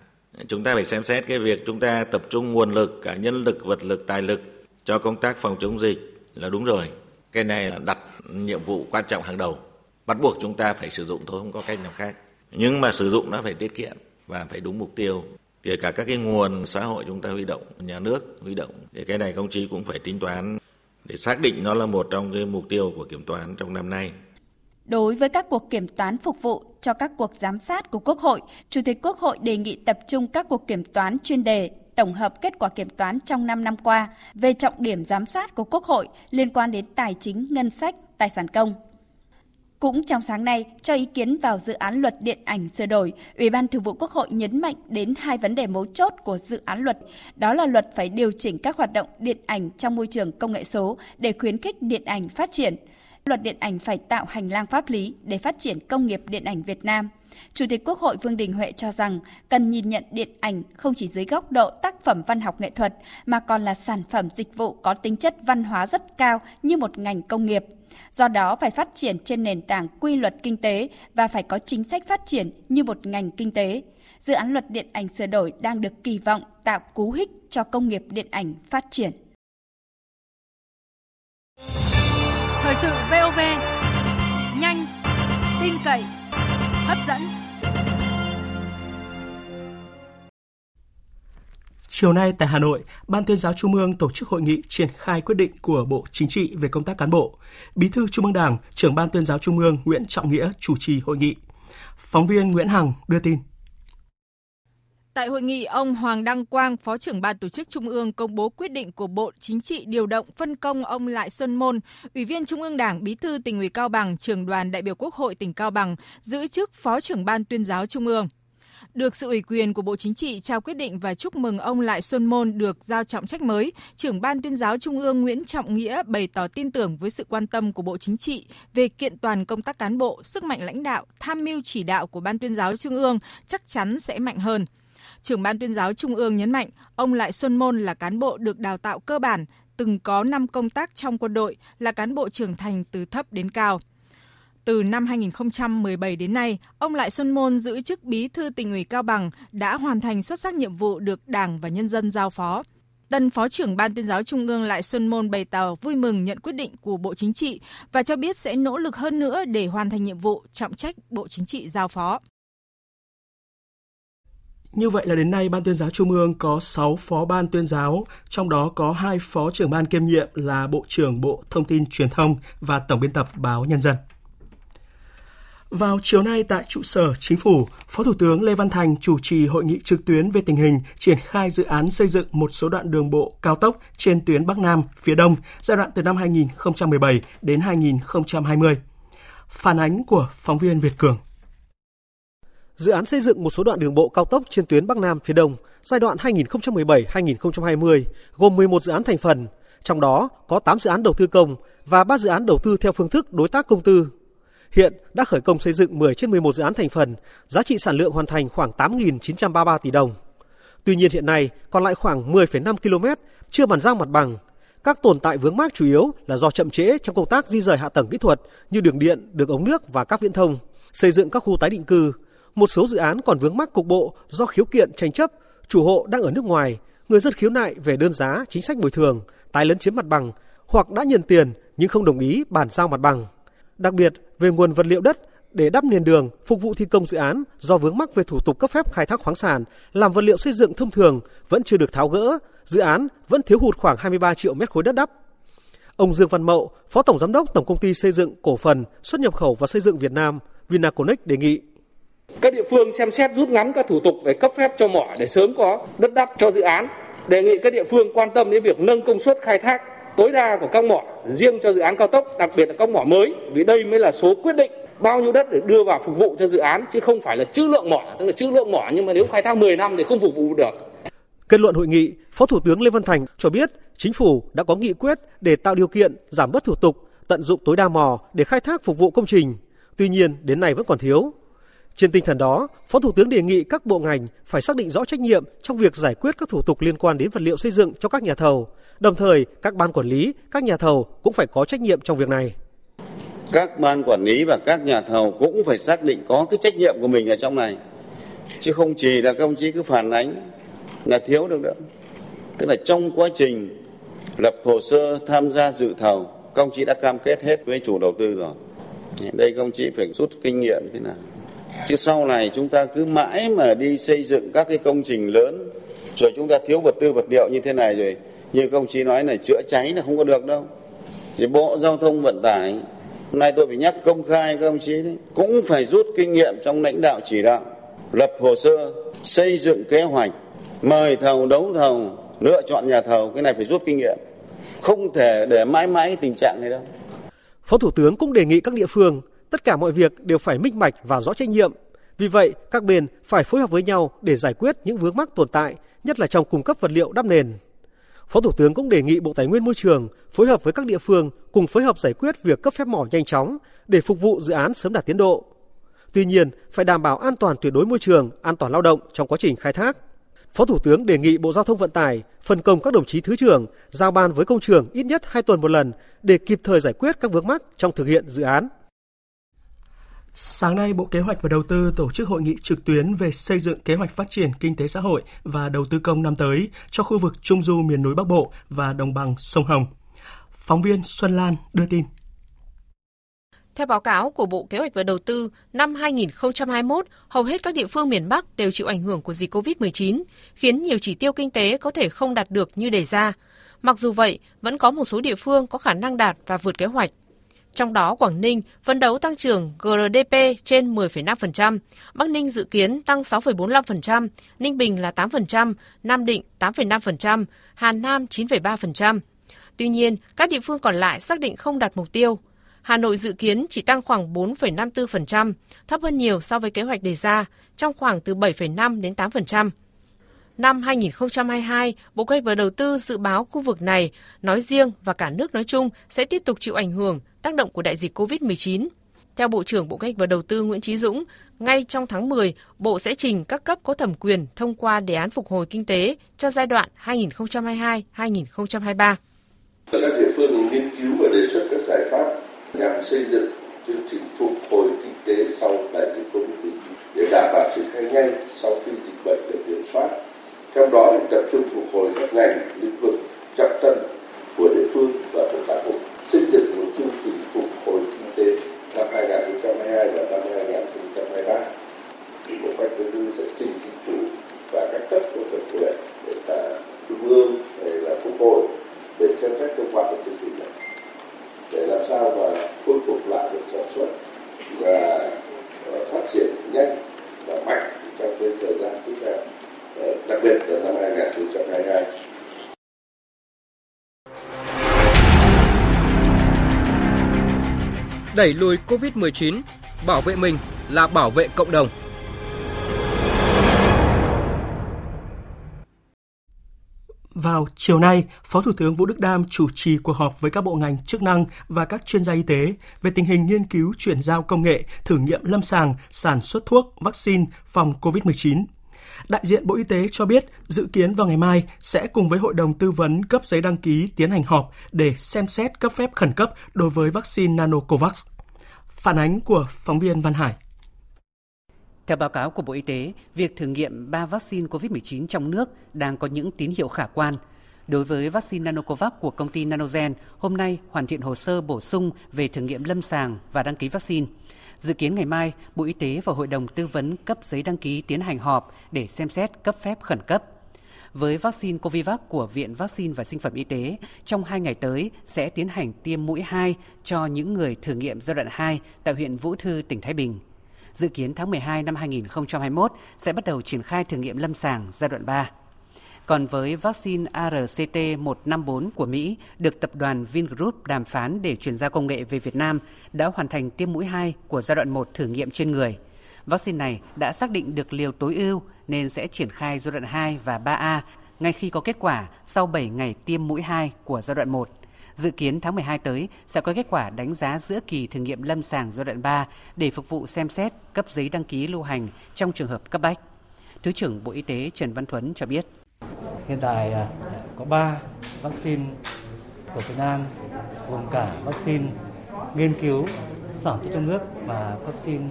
Speaker 6: Chúng ta phải xem xét cái việc chúng ta tập trung nguồn lực, cả nhân lực, vật lực, tài lực cho công tác phòng chống dịch là đúng rồi. Cái này là đặt nhiệm vụ quan trọng hàng đầu. Bắt buộc chúng ta phải sử dụng thôi, không có cách nào khác. Nhưng mà sử dụng nó phải tiết kiệm và phải đúng mục tiêu kể cả các cái nguồn xã hội chúng ta huy động nhà nước huy động thì cái này công chí cũng phải tính toán để xác định nó là một trong cái mục tiêu của kiểm toán trong năm nay
Speaker 4: Đối với các cuộc kiểm toán phục vụ cho các cuộc giám sát của Quốc hội, Chủ tịch Quốc hội đề nghị tập trung các cuộc kiểm toán chuyên đề tổng hợp kết quả kiểm toán trong 5 năm qua về trọng điểm giám sát của Quốc hội liên quan đến tài chính, ngân sách, tài sản công. Cũng trong sáng nay, cho ý kiến vào dự án luật điện ảnh sửa đổi, Ủy ban Thường vụ Quốc hội nhấn mạnh đến hai vấn đề mấu chốt của dự án luật, đó là luật phải điều chỉnh các hoạt động điện ảnh trong môi trường công nghệ số để khuyến khích điện ảnh phát triển. Luật điện ảnh phải tạo hành lang pháp lý để phát triển công nghiệp điện ảnh Việt Nam. Chủ tịch Quốc hội Vương Đình Huệ cho rằng cần nhìn nhận điện ảnh không chỉ dưới góc độ tác phẩm văn học nghệ thuật mà còn là sản phẩm dịch vụ có tính chất văn hóa rất cao như một ngành công nghiệp – Do đó phải phát triển trên nền tảng quy luật kinh tế và phải có chính sách phát triển như một ngành kinh tế. Dự án luật điện ảnh sửa đổi đang được kỳ vọng tạo cú hích cho công nghiệp điện ảnh phát triển.
Speaker 8: Thời sự VOV nhanh, tin cậy, hấp dẫn.
Speaker 1: Chiều nay tại Hà Nội, Ban tuyên giáo Trung ương tổ chức hội nghị triển khai quyết định của Bộ Chính trị về công tác cán bộ. Bí thư Trung ương Đảng, trưởng Ban tuyên giáo Trung ương Nguyễn Trọng Nghĩa chủ trì hội nghị. Phóng viên Nguyễn Hằng đưa tin.
Speaker 9: Tại hội nghị, ông Hoàng Đăng Quang, Phó trưởng Ban Tổ chức Trung ương công bố quyết định của Bộ Chính trị điều động phân công ông Lại Xuân Môn, Ủy viên Trung ương Đảng, Bí thư tỉnh ủy Cao Bằng, trưởng đoàn đại biểu Quốc hội tỉnh Cao Bằng, giữ chức Phó trưởng Ban Tuyên giáo Trung ương. Được sự ủy quyền của Bộ Chính trị trao quyết định và chúc mừng ông Lại Xuân Môn được giao trọng trách mới, trưởng Ban tuyên giáo Trung ương Nguyễn Trọng Nghĩa bày tỏ tin tưởng với sự quan tâm của Bộ Chính trị về kiện toàn công tác cán bộ, sức mạnh lãnh đạo, tham mưu chỉ đạo của Ban tuyên giáo Trung ương chắc chắn sẽ mạnh hơn. Trưởng Ban tuyên giáo Trung ương nhấn mạnh, ông Lại Xuân Môn là cán bộ được đào tạo cơ bản, từng có năm công tác trong quân đội, là cán bộ trưởng thành từ thấp đến cao. Từ năm 2017 đến nay, ông Lại Xuân Môn giữ chức Bí thư tỉnh ủy Cao Bằng đã hoàn thành xuất sắc nhiệm vụ được Đảng và nhân dân giao phó. Tân Phó trưởng Ban tuyên giáo Trung ương Lại Xuân Môn bày tỏ vui mừng nhận quyết định của Bộ Chính trị và cho biết sẽ nỗ lực hơn nữa để hoàn thành nhiệm vụ trọng trách Bộ Chính trị giao phó.
Speaker 1: Như vậy là đến nay Ban tuyên giáo Trung ương có 6 phó ban tuyên giáo, trong đó có 2 phó trưởng ban kiêm nhiệm là Bộ trưởng Bộ Thông tin Truyền thông và Tổng biên tập Báo Nhân dân. Vào chiều nay tại trụ sở Chính phủ, Phó Thủ tướng Lê Văn Thành chủ trì hội nghị trực tuyến về tình hình triển khai dự án xây dựng một số đoạn đường bộ cao tốc trên tuyến Bắc Nam phía Đông giai đoạn từ năm 2017 đến 2020. Phản ánh của phóng viên Việt Cường.
Speaker 10: Dự án xây dựng một số đoạn đường bộ cao tốc trên tuyến Bắc Nam phía Đông giai đoạn 2017-2020 gồm 11 dự án thành phần, trong đó có 8 dự án đầu tư công và 3 dự án đầu tư theo phương thức đối tác công tư Hiện đã khởi công xây dựng 10 trên 11 dự án thành phần, giá trị sản lượng hoàn thành khoảng 8.933 tỷ đồng. Tuy nhiên hiện nay còn lại khoảng 10,5 km chưa bàn giao mặt bằng. Các tồn tại vướng mắc chủ yếu là do chậm trễ trong công tác di rời hạ tầng kỹ thuật như đường điện, đường ống nước và các viễn thông, xây dựng các khu tái định cư. Một số dự án còn vướng mắc cục bộ do khiếu kiện tranh chấp, chủ hộ đang ở nước ngoài, người dân khiếu nại về đơn giá, chính sách bồi thường, tái lấn chiếm mặt bằng hoặc đã nhận tiền nhưng không đồng ý bàn giao mặt bằng. Đặc biệt, về nguồn vật liệu đất để đắp nền đường phục vụ thi công dự án do vướng mắc về thủ tục cấp phép khai thác khoáng sản làm vật liệu xây dựng thông thường vẫn chưa được tháo gỡ, dự án vẫn thiếu hụt khoảng 23 triệu mét khối đất đắp. Ông Dương Văn Mậu, Phó Tổng Giám đốc Tổng Công ty Xây dựng Cổ phần Xuất nhập khẩu và Xây dựng Việt Nam Vinaconex đề nghị
Speaker 11: các địa phương xem xét rút ngắn các thủ tục về cấp phép cho mỏ để sớm có đất đắp cho dự án. Đề nghị các địa phương quan tâm đến việc nâng công suất khai thác tối đa của các mỏ riêng cho dự án cao tốc, đặc biệt là các mỏ mới, vì đây mới là số quyết định bao nhiêu đất để đưa vào phục vụ cho dự án chứ không phải là chữ lượng mỏ, tức là chữ lượng mỏ nhưng mà nếu khai thác 10 năm thì không phục vụ được.
Speaker 10: Kết luận hội nghị, Phó Thủ tướng Lê Văn Thành cho biết chính phủ đã có nghị quyết để tạo điều kiện giảm bớt thủ tục, tận dụng tối đa mỏ để khai thác phục vụ công trình. Tuy nhiên, đến nay vẫn còn thiếu. Trên tinh thần đó, Phó Thủ tướng đề nghị các bộ ngành phải xác định rõ trách nhiệm trong việc giải quyết các thủ tục liên quan đến vật liệu xây dựng cho các nhà thầu. Đồng thời, các ban quản lý, các nhà thầu cũng phải có trách nhiệm trong việc này.
Speaker 12: Các ban quản lý và các nhà thầu cũng phải xác định có cái trách nhiệm của mình ở trong này. Chứ không chỉ là các ông chí cứ phản ánh là thiếu được nữa. Tức là trong quá trình lập hồ sơ tham gia dự thầu, các ông chí đã cam kết hết với chủ đầu tư rồi. Đây các ông chí phải rút kinh nghiệm thế nào chứ sau này chúng ta cứ mãi mà đi xây dựng các cái công trình lớn rồi chúng ta thiếu vật tư vật liệu như thế này rồi như công chí nói là chữa cháy là không có được đâu thì bộ giao thông vận tải hôm nay tôi phải nhắc công khai các ông chí đấy cũng phải rút kinh nghiệm trong lãnh đạo chỉ đạo lập hồ sơ xây dựng kế hoạch mời thầu đấu thầu lựa chọn nhà thầu cái này phải rút kinh nghiệm không thể để mãi mãi tình trạng này đâu
Speaker 10: Phó Thủ tướng cũng đề nghị các địa phương tất cả mọi việc đều phải minh bạch và rõ trách nhiệm. Vì vậy, các bên phải phối hợp với nhau để giải quyết những vướng mắc tồn tại, nhất là trong cung cấp vật liệu đắp nền. Phó Thủ tướng cũng đề nghị Bộ Tài nguyên Môi trường phối hợp với các địa phương cùng phối hợp giải quyết việc cấp phép mỏ nhanh chóng để phục vụ dự án sớm đạt tiến độ. Tuy nhiên, phải đảm bảo an toàn tuyệt đối môi trường, an toàn lao động trong quá trình khai thác. Phó Thủ tướng đề nghị Bộ Giao thông Vận tải phân công các đồng chí thứ trưởng giao ban với công trường ít nhất 2 tuần một lần để kịp thời giải quyết các vướng mắc trong thực hiện dự án.
Speaker 1: Sáng nay, Bộ Kế hoạch và Đầu tư tổ chức hội nghị trực tuyến về xây dựng kế hoạch phát triển kinh tế xã hội và đầu tư công năm tới cho khu vực Trung du miền núi Bắc Bộ và đồng bằng sông Hồng. Phóng viên Xuân Lan đưa tin.
Speaker 13: Theo báo cáo của Bộ Kế hoạch và Đầu tư, năm 2021, hầu hết các địa phương miền Bắc đều chịu ảnh hưởng của dịch COVID-19, khiến nhiều chỉ tiêu kinh tế có thể không đạt được như đề ra. Mặc dù vậy, vẫn có một số địa phương có khả năng đạt và vượt kế hoạch. Trong đó Quảng Ninh phấn đấu tăng trưởng GRDP trên 10,5%, Bắc Ninh dự kiến tăng 6,45%, Ninh Bình là 8%, Nam Định 8,5%, Hà Nam 9,3%. Tuy nhiên, các địa phương còn lại xác định không đạt mục tiêu. Hà Nội dự kiến chỉ tăng khoảng 4,54%, thấp hơn nhiều so với kế hoạch đề ra, trong khoảng từ 7,5 đến 8%. Năm 2022, Bộ Kế hoạch và Đầu tư dự báo khu vực này nói riêng và cả nước nói chung sẽ tiếp tục chịu ảnh hưởng tác động của đại dịch COVID-19. Theo Bộ trưởng Bộ Kế hoạch và Đầu tư Nguyễn Chí Dũng, ngay trong tháng 10, Bộ sẽ trình các cấp có thẩm quyền thông qua đề án phục hồi kinh tế cho giai đoạn 2022-2023.
Speaker 14: Các địa phương nghiên cứu và đề xuất các giải pháp nhằm xây dựng chương trình phục hồi kinh tế sau đại dịch COVID-19 để đảm bảo triển khai nhanh sau khi dịch bệnh được kiểm soát trong đó thì tập trung phục hồi các ngành, lĩnh vực, trọng tâm của địa phương và của cả vùng, xây dựng một chương trình phục hồi kinh tế năm 2022 và năm 2023 thì bộ cách đầu tư sẽ trình chính phủ và các cấp của thẩm quyền để cả trung ương để là quốc hội, để xem xét thông qua cái chương trình này. Để làm sao mà khôi phục lại được sản xuất và ờ, phát triển nhanh và mạnh trong cái thời gian tiếp theo đặc biệt là năm 2022.
Speaker 15: Đẩy lùi Covid-19, bảo vệ mình là bảo vệ cộng đồng.
Speaker 1: Vào chiều nay, Phó Thủ tướng Vũ Đức Đam chủ trì cuộc họp với các bộ ngành chức năng và các chuyên gia y tế về tình hình nghiên cứu chuyển giao công nghệ, thử nghiệm lâm sàng, sản xuất thuốc, vaccine phòng COVID-19 Đại diện Bộ Y tế cho biết dự kiến vào ngày mai sẽ cùng với Hội đồng tư vấn cấp giấy đăng ký tiến hành họp để xem xét cấp phép khẩn cấp đối với vaccine Nanocovax. Phản ánh của phóng viên Văn Hải.
Speaker 16: Theo báo cáo của Bộ Y tế, việc thử nghiệm 3 vaccine COVID-19 trong nước đang có những tín hiệu khả quan. Đối với vaccine Nanocovax của công ty Nanogen, hôm nay hoàn thiện hồ sơ bổ sung về thử nghiệm lâm sàng và đăng ký vaccine. Dự kiến ngày mai, Bộ Y tế và Hội đồng tư vấn cấp giấy đăng ký tiến hành họp để xem xét cấp phép khẩn cấp. Với vaccine Covivac của Viện Vaccine và Sinh phẩm Y tế, trong hai ngày tới sẽ tiến hành tiêm mũi 2 cho những người thử nghiệm giai đoạn 2 tại huyện Vũ Thư, tỉnh Thái Bình. Dự kiến tháng 12 năm 2021 sẽ bắt đầu triển khai thử nghiệm lâm sàng giai đoạn 3. Còn với vaccine ARCT-154 của Mỹ được tập đoàn Vingroup đàm phán để chuyển giao công nghệ về Việt Nam, đã hoàn thành tiêm mũi 2 của giai đoạn 1 thử nghiệm trên người. Vaccine này đã xác định được liều tối ưu nên sẽ triển khai giai đoạn 2 và 3A ngay khi có kết quả sau 7 ngày tiêm mũi 2 của giai đoạn 1. Dự kiến tháng 12 tới sẽ có kết quả đánh giá giữa kỳ thử nghiệm lâm sàng giai đoạn 3 để phục vụ xem xét cấp giấy đăng ký lưu hành trong trường hợp cấp bách. Thứ trưởng Bộ Y tế Trần Văn Thuấn cho biết.
Speaker 17: Hiện tại à, có 3 vaccine của Việt Nam gồm cả vaccine nghiên cứu sản xuất trong nước và vaccine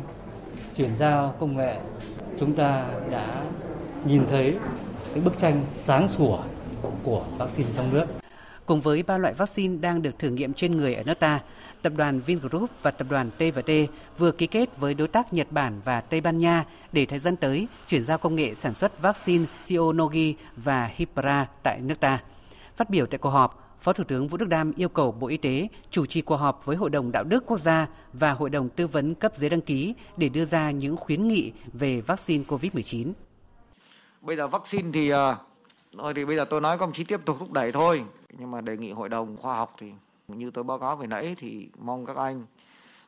Speaker 17: chuyển giao công nghệ. Chúng ta đã nhìn thấy cái bức tranh sáng sủa của vaccine trong nước.
Speaker 16: Cùng với ba loại vaccine đang được thử nghiệm trên người ở nước ta, tập đoàn Vingroup và tập đoàn T&T vừa ký kết với đối tác Nhật Bản và Tây Ban Nha để thời gian tới chuyển giao công nghệ sản xuất vaccine Tionogi và Hipra tại nước ta. Phát biểu tại cuộc họp, Phó Thủ tướng Vũ Đức Đam yêu cầu Bộ Y tế chủ trì cuộc họp với Hội đồng Đạo đức Quốc gia và Hội đồng Tư vấn cấp giấy đăng ký để đưa ra những khuyến nghị về vaccine COVID-19.
Speaker 18: Bây giờ vaccine thì ờ, thôi thì bây giờ tôi nói công chí tiếp tục thúc đẩy thôi, nhưng mà đề nghị Hội đồng khoa học thì như tôi báo cáo về nãy thì mong các anh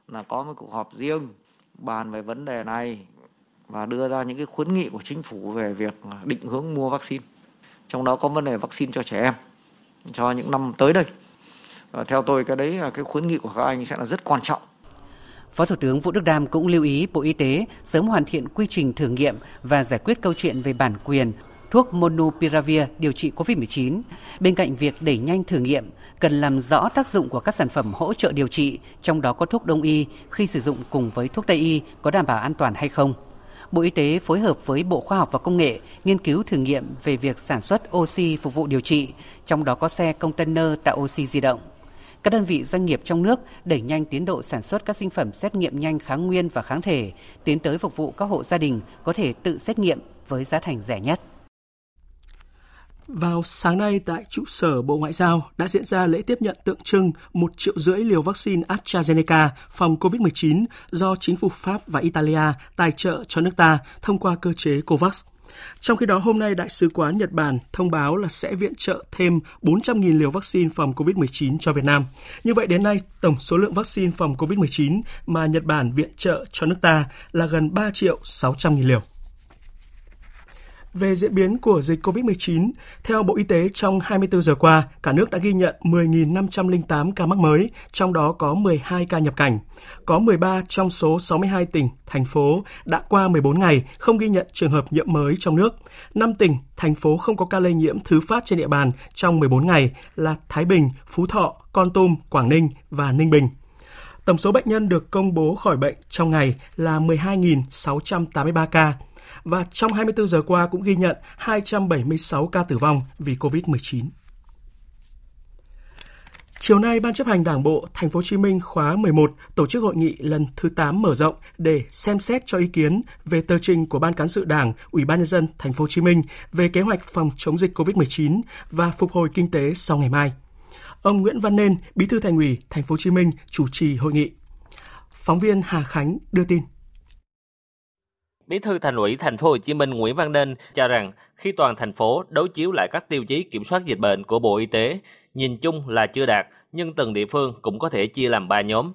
Speaker 18: là có một cuộc họp riêng, bàn về vấn đề này và đưa ra những cái khuyến nghị của chính phủ về việc định hướng mua vaccine. Trong đó có vấn đề vaccine cho trẻ em, cho những năm tới đây. Và theo tôi cái đấy là cái khuyến nghị của các anh sẽ là rất quan trọng.
Speaker 16: Phó Thủ tướng Vũ Đức Đam cũng lưu ý Bộ Y tế sớm hoàn thiện quy trình thử nghiệm và giải quyết câu chuyện về bản quyền thuốc Monupiravir điều trị COVID-19. Bên cạnh việc đẩy nhanh thử nghiệm, cần làm rõ tác dụng của các sản phẩm hỗ trợ điều trị, trong đó có thuốc đông y, khi sử dụng cùng với thuốc tây y có đảm bảo an toàn hay không. Bộ Y tế phối hợp với Bộ Khoa học và Công nghệ nghiên cứu thử nghiệm về việc sản xuất oxy phục vụ điều trị, trong đó có xe container tạo oxy di động. Các đơn vị doanh nghiệp trong nước đẩy nhanh tiến độ sản xuất các sinh phẩm xét nghiệm nhanh kháng nguyên và kháng thể, tiến tới phục vụ các hộ gia đình có thể tự xét nghiệm với giá thành rẻ nhất.
Speaker 1: Vào sáng nay tại trụ sở Bộ Ngoại giao đã diễn ra lễ tiếp nhận tượng trưng một triệu rưỡi liều vaccine AstraZeneca phòng COVID-19 do chính phủ Pháp và Italia tài trợ cho nước ta thông qua cơ chế COVAX. Trong khi đó, hôm nay Đại sứ quán Nhật Bản thông báo là sẽ viện trợ thêm 400.000 liều vaccine phòng COVID-19 cho Việt Nam. Như vậy đến nay, tổng số lượng vaccine phòng COVID-19 mà Nhật Bản viện trợ cho nước ta là gần 3 triệu 600 nghìn liều. Về diễn biến của dịch COVID-19, theo Bộ Y tế trong 24 giờ qua, cả nước đã ghi nhận 10.508 ca mắc mới, trong đó có 12 ca nhập cảnh. Có 13 trong số 62 tỉnh, thành phố đã qua 14 ngày không ghi nhận trường hợp nhiễm mới trong nước. 5 tỉnh, thành phố không có ca lây nhiễm thứ phát trên địa bàn trong 14 ngày là Thái Bình, Phú Thọ, Con Tum, Quảng Ninh và Ninh Bình. Tổng số bệnh nhân được công bố khỏi bệnh trong ngày là 12.683 ca, và trong 24 giờ qua cũng ghi nhận 276 ca tử vong vì COVID-19. Chiều nay, Ban chấp hành Đảng bộ Thành phố Hồ Chí Minh khóa 11 tổ chức hội nghị lần thứ 8 mở rộng để xem xét cho ý kiến về tờ trình của Ban cán sự Đảng, Ủy ban nhân dân Thành phố Hồ Chí Minh về kế hoạch phòng chống dịch COVID-19 và phục hồi kinh tế sau ngày mai. Ông Nguyễn Văn Nên, Bí thư Thành ủy Thành phố Hồ Chí Minh chủ trì hội nghị. Phóng viên Hà Khánh đưa tin.
Speaker 19: Bí thư Thành ủy Thành phố Hồ Chí Minh Nguyễn Văn Nên cho rằng khi toàn thành phố đối chiếu lại các tiêu chí kiểm soát dịch bệnh của Bộ Y tế, nhìn chung là chưa đạt, nhưng từng địa phương cũng có thể chia làm 3 nhóm.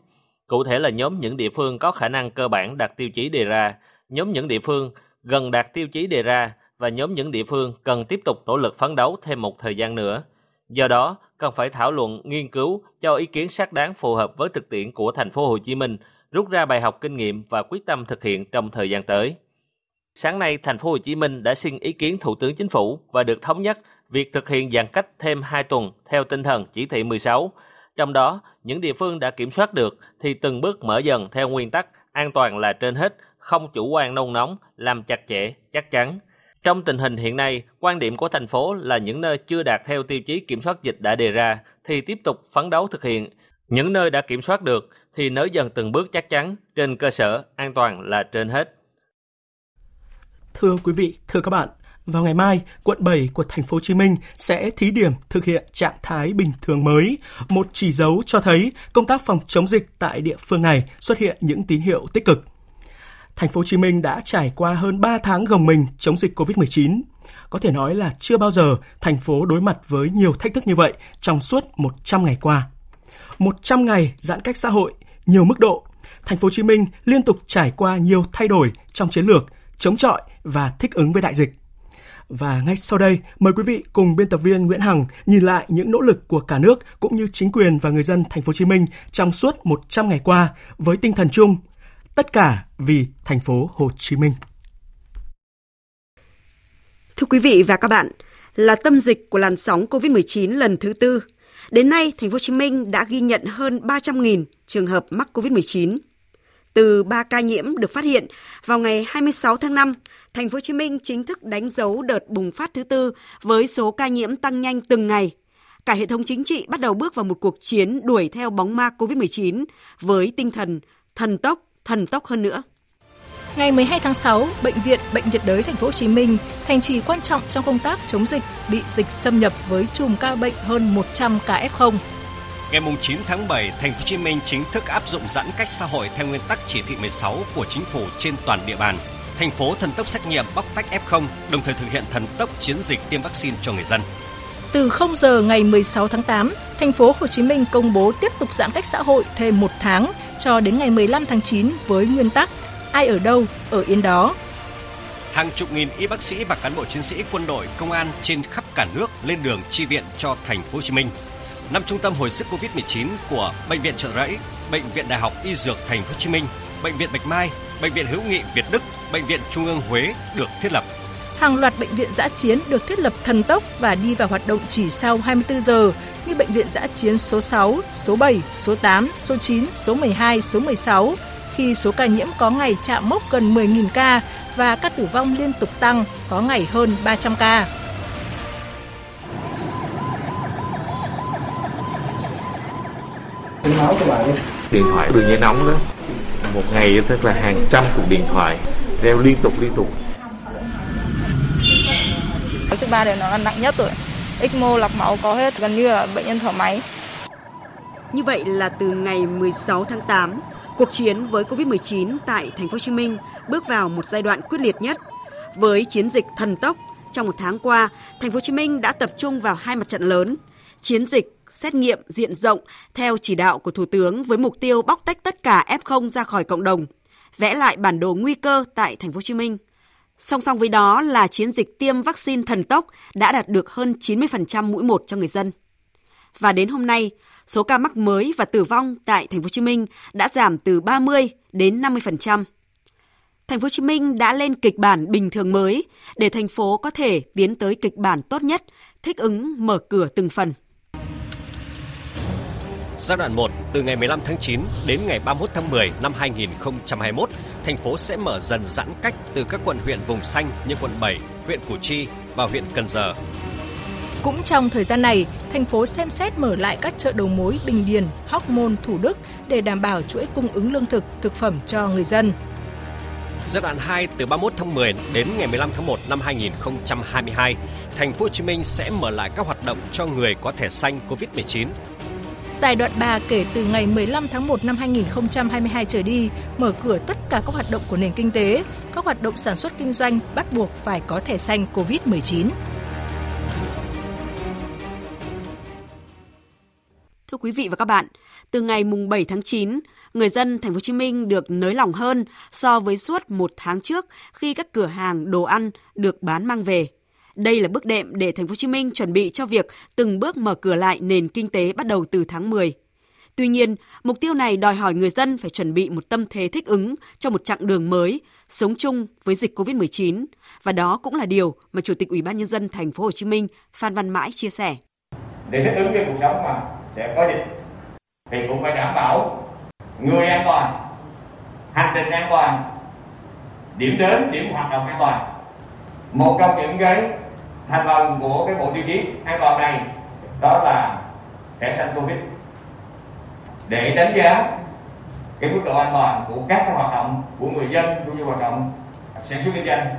Speaker 19: Cụ thể là nhóm những địa phương có khả năng cơ bản đạt tiêu chí đề ra, nhóm những địa phương gần đạt tiêu chí đề ra và nhóm những địa phương cần tiếp tục nỗ lực phấn đấu thêm một thời gian nữa. Do đó, cần phải thảo luận, nghiên cứu cho ý kiến xác đáng phù hợp với thực tiễn của thành phố Hồ Chí Minh, rút ra bài học kinh nghiệm và quyết tâm thực hiện trong thời gian tới. Sáng nay, thành phố Hồ Chí Minh đã xin ý kiến Thủ tướng Chính phủ và được thống nhất việc thực hiện giãn cách thêm 2 tuần theo tinh thần chỉ thị 16. Trong đó, những địa phương đã kiểm soát được thì từng bước mở dần theo nguyên tắc an toàn là trên hết, không chủ quan nôn nóng, làm chặt chẽ, chắc chắn. Trong tình hình hiện nay, quan điểm của thành phố là những nơi chưa đạt theo tiêu chí kiểm soát dịch đã đề ra thì tiếp tục phấn đấu thực hiện. Những nơi đã kiểm soát được thì nới dần từng bước chắc chắn trên cơ sở an toàn là trên hết.
Speaker 1: Thưa quý vị, thưa các bạn, vào ngày mai, quận 7 của thành phố Hồ Chí Minh sẽ thí điểm thực hiện trạng thái bình thường mới, một chỉ dấu cho thấy công tác phòng chống dịch tại địa phương này xuất hiện những tín hiệu tích cực. Thành phố Hồ Chí Minh đã trải qua hơn 3 tháng gồng mình chống dịch COVID-19. Có thể nói là chưa bao giờ thành phố đối mặt với nhiều thách thức như vậy trong suốt 100 ngày qua. 100 ngày giãn cách xã hội, nhiều mức độ, thành phố Hồ Chí Minh liên tục trải qua nhiều thay đổi trong chiến lược chống chọi và thích ứng với đại dịch. Và ngay sau đây, mời quý vị cùng biên tập viên Nguyễn Hằng nhìn lại những nỗ lực của cả nước cũng như chính quyền và người dân thành phố Hồ Chí Minh trong suốt 100 ngày qua với tinh thần chung tất cả vì thành phố Hồ Chí Minh.
Speaker 20: Thưa quý vị và các bạn, là tâm dịch của làn sóng COVID-19 lần thứ tư, đến nay thành phố Hồ Chí Minh đã ghi nhận hơn 300.000 trường hợp mắc COVID-19 từ 3 ca nhiễm được phát hiện vào ngày 26 tháng 5, thành phố Hồ Chí Minh chính thức đánh dấu đợt bùng phát thứ tư với số ca nhiễm tăng nhanh từng ngày. Cả hệ thống chính trị bắt đầu bước vào một cuộc chiến đuổi theo bóng ma COVID-19 với tinh thần thần tốc, thần tốc hơn nữa.
Speaker 21: Ngày 12 tháng 6, bệnh viện Bệnh nhiệt đới thành phố Hồ Chí Minh, thành trì quan trọng trong công tác chống dịch, bị dịch xâm nhập với chùm ca bệnh hơn 100 ca F0.
Speaker 22: Ngày 9 tháng 7, thành phố Hồ Chí Minh chính thức áp dụng giãn cách xã hội theo nguyên tắc chỉ thị 16 của chính phủ trên toàn địa bàn. Thành phố thần tốc xét nghiệm bóc tách F0, đồng thời thực hiện thần tốc chiến dịch tiêm vaccine cho người dân.
Speaker 21: Từ 0 giờ ngày 16 tháng 8, thành phố Hồ Chí Minh công bố tiếp tục giãn cách xã hội thêm một tháng cho đến ngày 15 tháng 9 với nguyên tắc ai ở đâu, ở yên đó.
Speaker 22: Hàng chục nghìn y bác sĩ và cán bộ chiến sĩ quân đội, công an trên khắp cả nước lên đường chi viện cho thành phố Hồ Chí Minh năm trung tâm hồi sức Covid-19 của Bệnh viện Trợ Rẫy, Bệnh viện Đại học Y Dược Thành phố Hồ Chí Minh, Bệnh viện Bạch Mai, Bệnh viện Hữu nghị Việt Đức, Bệnh viện Trung ương Huế được thiết lập.
Speaker 21: Hàng loạt bệnh viện giã chiến được thiết lập thần tốc và đi vào hoạt động chỉ sau 24 giờ như bệnh viện giã chiến số 6, số 7, số 8, số 9, số 12, số 16 khi số ca nhiễm có ngày chạm mốc gần 10.000 ca và ca tử vong liên tục tăng, có ngày hơn 300 ca.
Speaker 23: điện thoại đường dây nóng đó một ngày tức là hàng trăm cuộc điện thoại reo liên tục liên tục
Speaker 24: Sức ba đều nó là nặng nhất rồi. ECMO lọc máu có hết, gần như là bệnh nhân thở máy.
Speaker 20: Như vậy là từ ngày 16 tháng 8, cuộc chiến với Covid-19 tại thành phố Hồ Chí Minh bước vào một giai đoạn quyết liệt nhất. Với chiến dịch thần tốc, trong một tháng qua, thành phố Hồ Chí Minh đã tập trung vào hai mặt trận lớn: chiến dịch xét nghiệm diện rộng theo chỉ đạo của Thủ tướng với mục tiêu bóc tách tất cả F0 ra khỏi cộng đồng, vẽ lại bản đồ nguy cơ tại thành phố Hồ Chí Minh. Song song với đó là chiến dịch tiêm vaccine thần tốc đã đạt được hơn 90% mũi một cho người dân. Và đến hôm nay, số ca mắc mới và tử vong tại thành phố Hồ Chí Minh đã giảm từ 30 đến 50%. Thành phố Hồ Chí Minh đã lên kịch bản bình thường mới để thành phố có thể tiến tới kịch bản tốt nhất, thích ứng mở cửa từng phần.
Speaker 22: Giai đoạn 1 từ ngày 15 tháng 9 đến ngày 31 tháng 10 năm 2021, thành phố sẽ mở dần giãn cách từ các quận huyện vùng xanh như quận 7, huyện Củ Chi và huyện Cần Giờ.
Speaker 21: Cũng trong thời gian này, thành phố xem xét mở lại các chợ đầu mối Bình Điền, Hóc Môn, Thủ Đức để đảm bảo chuỗi cung ứng lương thực, thực phẩm cho người dân.
Speaker 22: Giai đoạn 2 từ 31 tháng 10 đến ngày 15 tháng 1 năm 2022, thành phố Hồ Chí Minh sẽ mở lại các hoạt động cho người có thẻ xanh COVID-19
Speaker 21: Giai đoạn 3 kể từ ngày 15 tháng 1 năm 2022 trở đi, mở cửa tất cả các hoạt động của nền kinh tế, các hoạt động sản xuất kinh doanh bắt buộc phải có thẻ xanh COVID-19. Thưa quý vị và các bạn, từ ngày mùng 7 tháng 9, người dân thành phố Hồ Chí Minh được nới lỏng hơn so với suốt một tháng trước khi các cửa hàng đồ ăn được bán mang về. Đây là bước đệm để thành phố Hồ Chí Minh chuẩn bị cho việc từng bước mở cửa lại nền kinh tế bắt đầu từ tháng 10. Tuy nhiên, mục tiêu này đòi hỏi người dân phải chuẩn bị một tâm thế thích ứng cho một chặng đường mới, sống chung với dịch COVID-19 và đó cũng là điều mà Chủ tịch Ủy ban nhân dân thành phố Hồ Chí Minh Phan Văn Mãi chia sẻ.
Speaker 25: Để thích ứng với cuộc sống mà sẽ có dịch thì cũng phải đảm bảo người an toàn, hành trình an toàn, điểm đến, điểm hoạt động an toàn. Một trong những cái thành phần của cái bộ tiêu chí an toàn này đó là thẻ xanh covid để đánh giá cái mức độ an toàn của các cái hoạt động của người dân cũng như hoạt động sản xuất kinh doanh